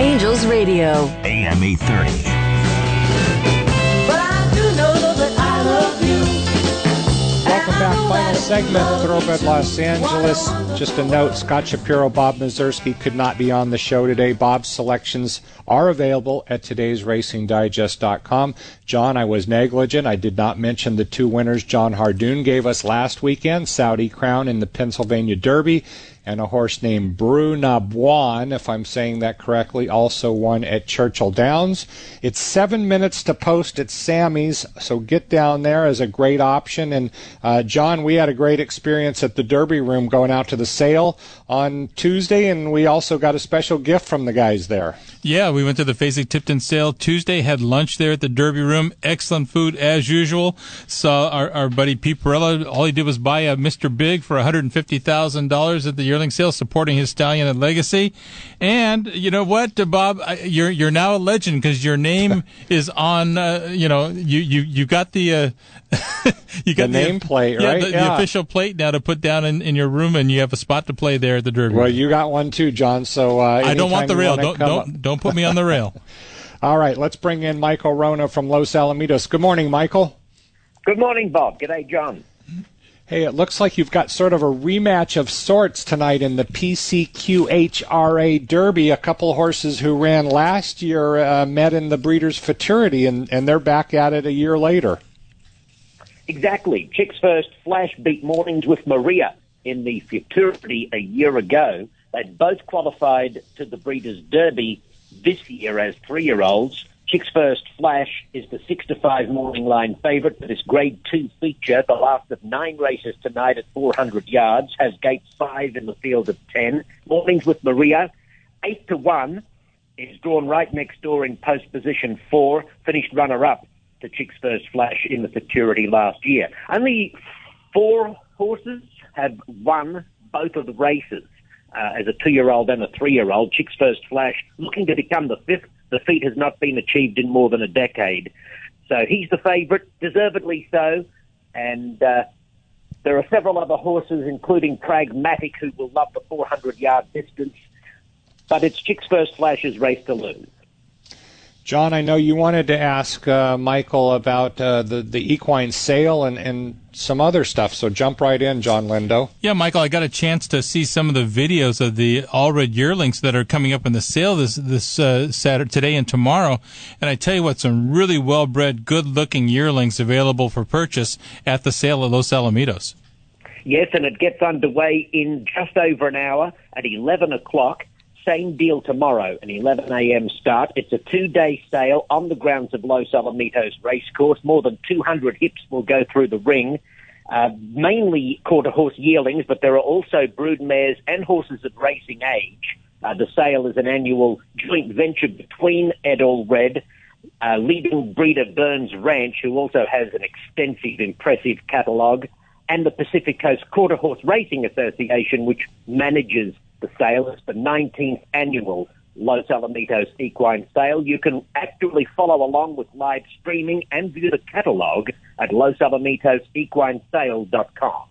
[SPEAKER 5] Angels Radio.
[SPEAKER 11] AM 830.
[SPEAKER 3] Back. Final segment, Throwback Los Angeles. Just a note Scott Shapiro, Bob Mieszerski could not be on the show today. Bob's selections are available at today's racingdigest.com. John, I was negligent. I did not mention the two winners John Hardoon gave us last weekend Saudi Crown in the Pennsylvania Derby and a horse named Brunabuan, if I'm saying that correctly, also won at Churchill Downs. It's seven minutes to post at Sammy's, so get down there as a great option. And uh, John, we had a great experience at the Derby Room going out to the sale on Tuesday, and we also got a special gift from the guys there.
[SPEAKER 4] Yeah, we went to the Fasig Tipton sale Tuesday, had lunch there at the Derby Room. Excellent food as usual. Saw our, our buddy Pete Perella. All he did was buy a Mr. Big for $150,000 at the yearling sale, supporting his stallion and Legacy. And you know what, Bob, you're you're now a legend because your name *laughs* is on. Uh, you know, you you you got the. Uh, *laughs* you got
[SPEAKER 3] the nameplate,
[SPEAKER 4] yeah,
[SPEAKER 3] right?
[SPEAKER 4] The,
[SPEAKER 3] yeah.
[SPEAKER 4] the official plate now to put down in, in your room, and you have a spot to play there at the Derby.
[SPEAKER 3] Well, you got one too, John. So uh,
[SPEAKER 4] I don't want the rail.
[SPEAKER 3] Don't
[SPEAKER 4] don't don't put me on the rail. *laughs*
[SPEAKER 3] All right, let's bring in Michael Wrona from Los Alamitos. Good morning, Michael.
[SPEAKER 15] Good morning, Bob. G'day, John.
[SPEAKER 3] Hey, it looks like you've got sort of a rematch of sorts tonight in the PCQHRA Derby. A couple horses who ran last year uh, met in the Breeders' Futurity, and, and they're back at it a year later.
[SPEAKER 15] Exactly. Chicks First Flash beat Mornings with Maria in the Futurity a year ago. They'd both qualified to the Breeders' Derby this year as three-year-olds. Chicks First Flash is the six to five morning line favourite for this Grade Two feature. The last of nine races tonight at 400 yards has gate five in the field of ten. Mornings with Maria, eight to one, is drawn right next door in post position four. Finished runner up to Chicks First Flash in the Futurity last year. Only four horses have won both of the races. Uh, as a two-year-old and a three-year-old, Chicks First Flash looking to become the fifth the feat has not been achieved in more than a decade. So he's the favourite, deservedly so. And uh, there are several other horses, including Pragmatic, who will love the 400 yard distance. But it's Chicks First Flash's race to lose.
[SPEAKER 3] John, I know you wanted to ask uh, Michael about uh, the the equine sale and, and some other stuff. So jump right in, Jon Lindo.
[SPEAKER 4] Yeah, Michael, I got a chance to see some of the videos of the all red yearlings that are coming up in the sale this this uh, Saturday, today, and tomorrow. And I tell you what, some really well bred, good looking yearlings available for purchase at the sale at Los Alamitos.
[SPEAKER 15] Yes, and it gets underway in just over an hour at 11 o'clock. Same deal tomorrow, an 11 a.m. start. It's a two-day sale on the grounds of Los Alamitos Racecourse. More than 200 hips will go through the ring. Uh, mainly quarter horse yearlings, but there are also brood mares and horses of racing age. Uh, the sale is an annual joint venture between Ed Allred, uh, leading breeder Burns Ranch, who also has an extensive, impressive catalogue, and the Pacific Coast Quarter Horse Racing Association, which manages the sale. It's the 19th annual Los Alamitos Equine Sale. You can actually follow along with live streaming and view the catalogue at losalamitosequinesale.com.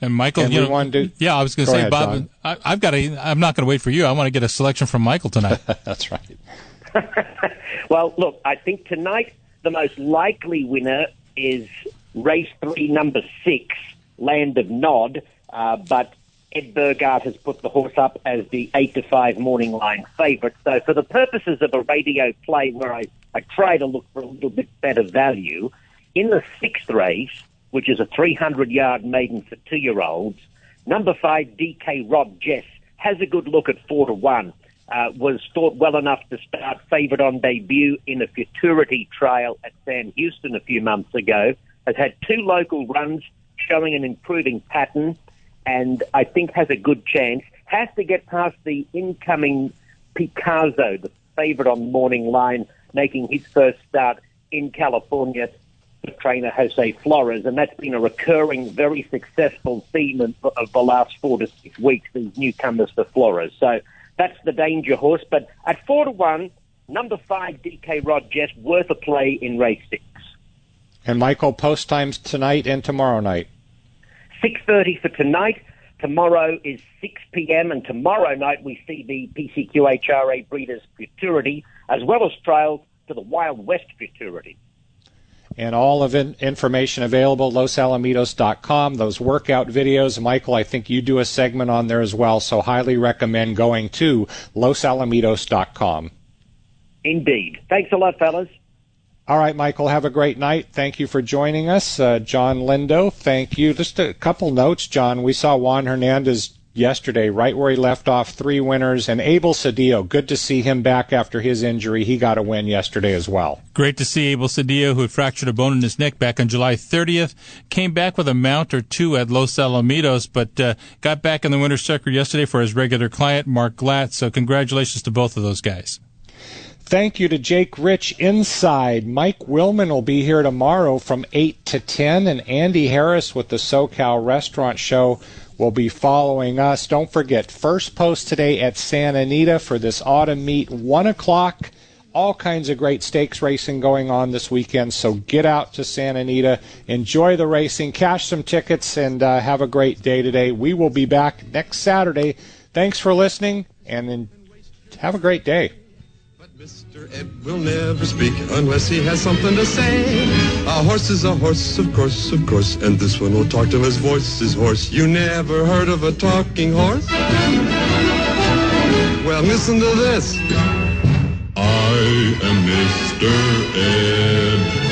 [SPEAKER 4] And Michael,
[SPEAKER 3] And
[SPEAKER 4] you
[SPEAKER 3] we
[SPEAKER 4] know,
[SPEAKER 3] wanted to-
[SPEAKER 4] yeah, I was going to
[SPEAKER 3] Go
[SPEAKER 4] say,
[SPEAKER 3] ahead,
[SPEAKER 4] Bob,
[SPEAKER 3] John.
[SPEAKER 4] I, I've got a, I'm not going to wait for you. I want to get a selection from Michael tonight. *laughs* *laughs*
[SPEAKER 3] That's right.
[SPEAKER 15] Well, look, I think tonight the most likely winner is race three, number six, Land of Nod. Uh, but Ed Burgart has put the horse up as the eight to five morning line favourite. So, for the purposes of a radio play where I, I try to look for a little bit better value, in the sixth race, which is a 300 yard maiden for two year olds, number five, DK Rob Jess, has a good look at four to one. Uh, was thought well enough to start favourite on debut in a futurity trial at Sam Houston a few months ago. Has had two local runs showing an improving pattern, and I think has a good chance. Has to get past the incoming Picasso, the favourite on the morning line, making his first start in California for trainer Jose Flores, and that's been a recurring, very successful theme of, the last four to six weeks, these newcomers for Flores. So that's the danger horse. But at four to one, number five, DK Rod Jess, worth a play in race six.
[SPEAKER 3] And Michael, post times tonight and tomorrow night.
[SPEAKER 15] 6.30 for tonight. Tomorrow is 6 p.m. and tomorrow night we see the PCQHRA Breeders' Futurity as well as trials to the Wild West Futurity.
[SPEAKER 3] And all of in- information available losalamitos.com. Those workout videos, Michael, I think you do a segment on there as well, so highly recommend going to losalamitos.com.
[SPEAKER 15] Indeed. Thanks a lot, fellas.
[SPEAKER 3] All right, Michael, have a great night. Thank you for joining us. Uh, John Lindo, thank you. Just a couple notes, John. We saw Juan Hernandez yesterday, right where he left off, three winners. And Abel Cedillo, good to see him back after his injury. He got a win yesterday as well.
[SPEAKER 4] Great to see Abel Cedillo, who had fractured a bone in his neck back on July 30th, came back with a mount or two at Los Alamitos, but uh, got back in the winner's circle yesterday for his regular client, Mark Glatt. So congratulations to both of those guys.
[SPEAKER 3] Thank you to Jake Rich inside. Mike Willman will be here tomorrow from 8 to 10, and Andy Harris with the SoCal Restaurant Show will be following us. Don't forget, first post today at Santa Anita for this autumn meet, 1 o'clock. All kinds of great stakes racing going on this weekend, so get out to Santa Anita, enjoy the racing, cash some tickets, and uh, have a great day today. We will be back next Saturday. Thanks for listening, and have a great day.
[SPEAKER 16] Mr. Ed will never speak unless he has something to say. A horse is a horse, of course, of course, and this one will talk till his voice is hoarse. You never heard of a talking horse? Well, listen to this. I am Mr. Ed.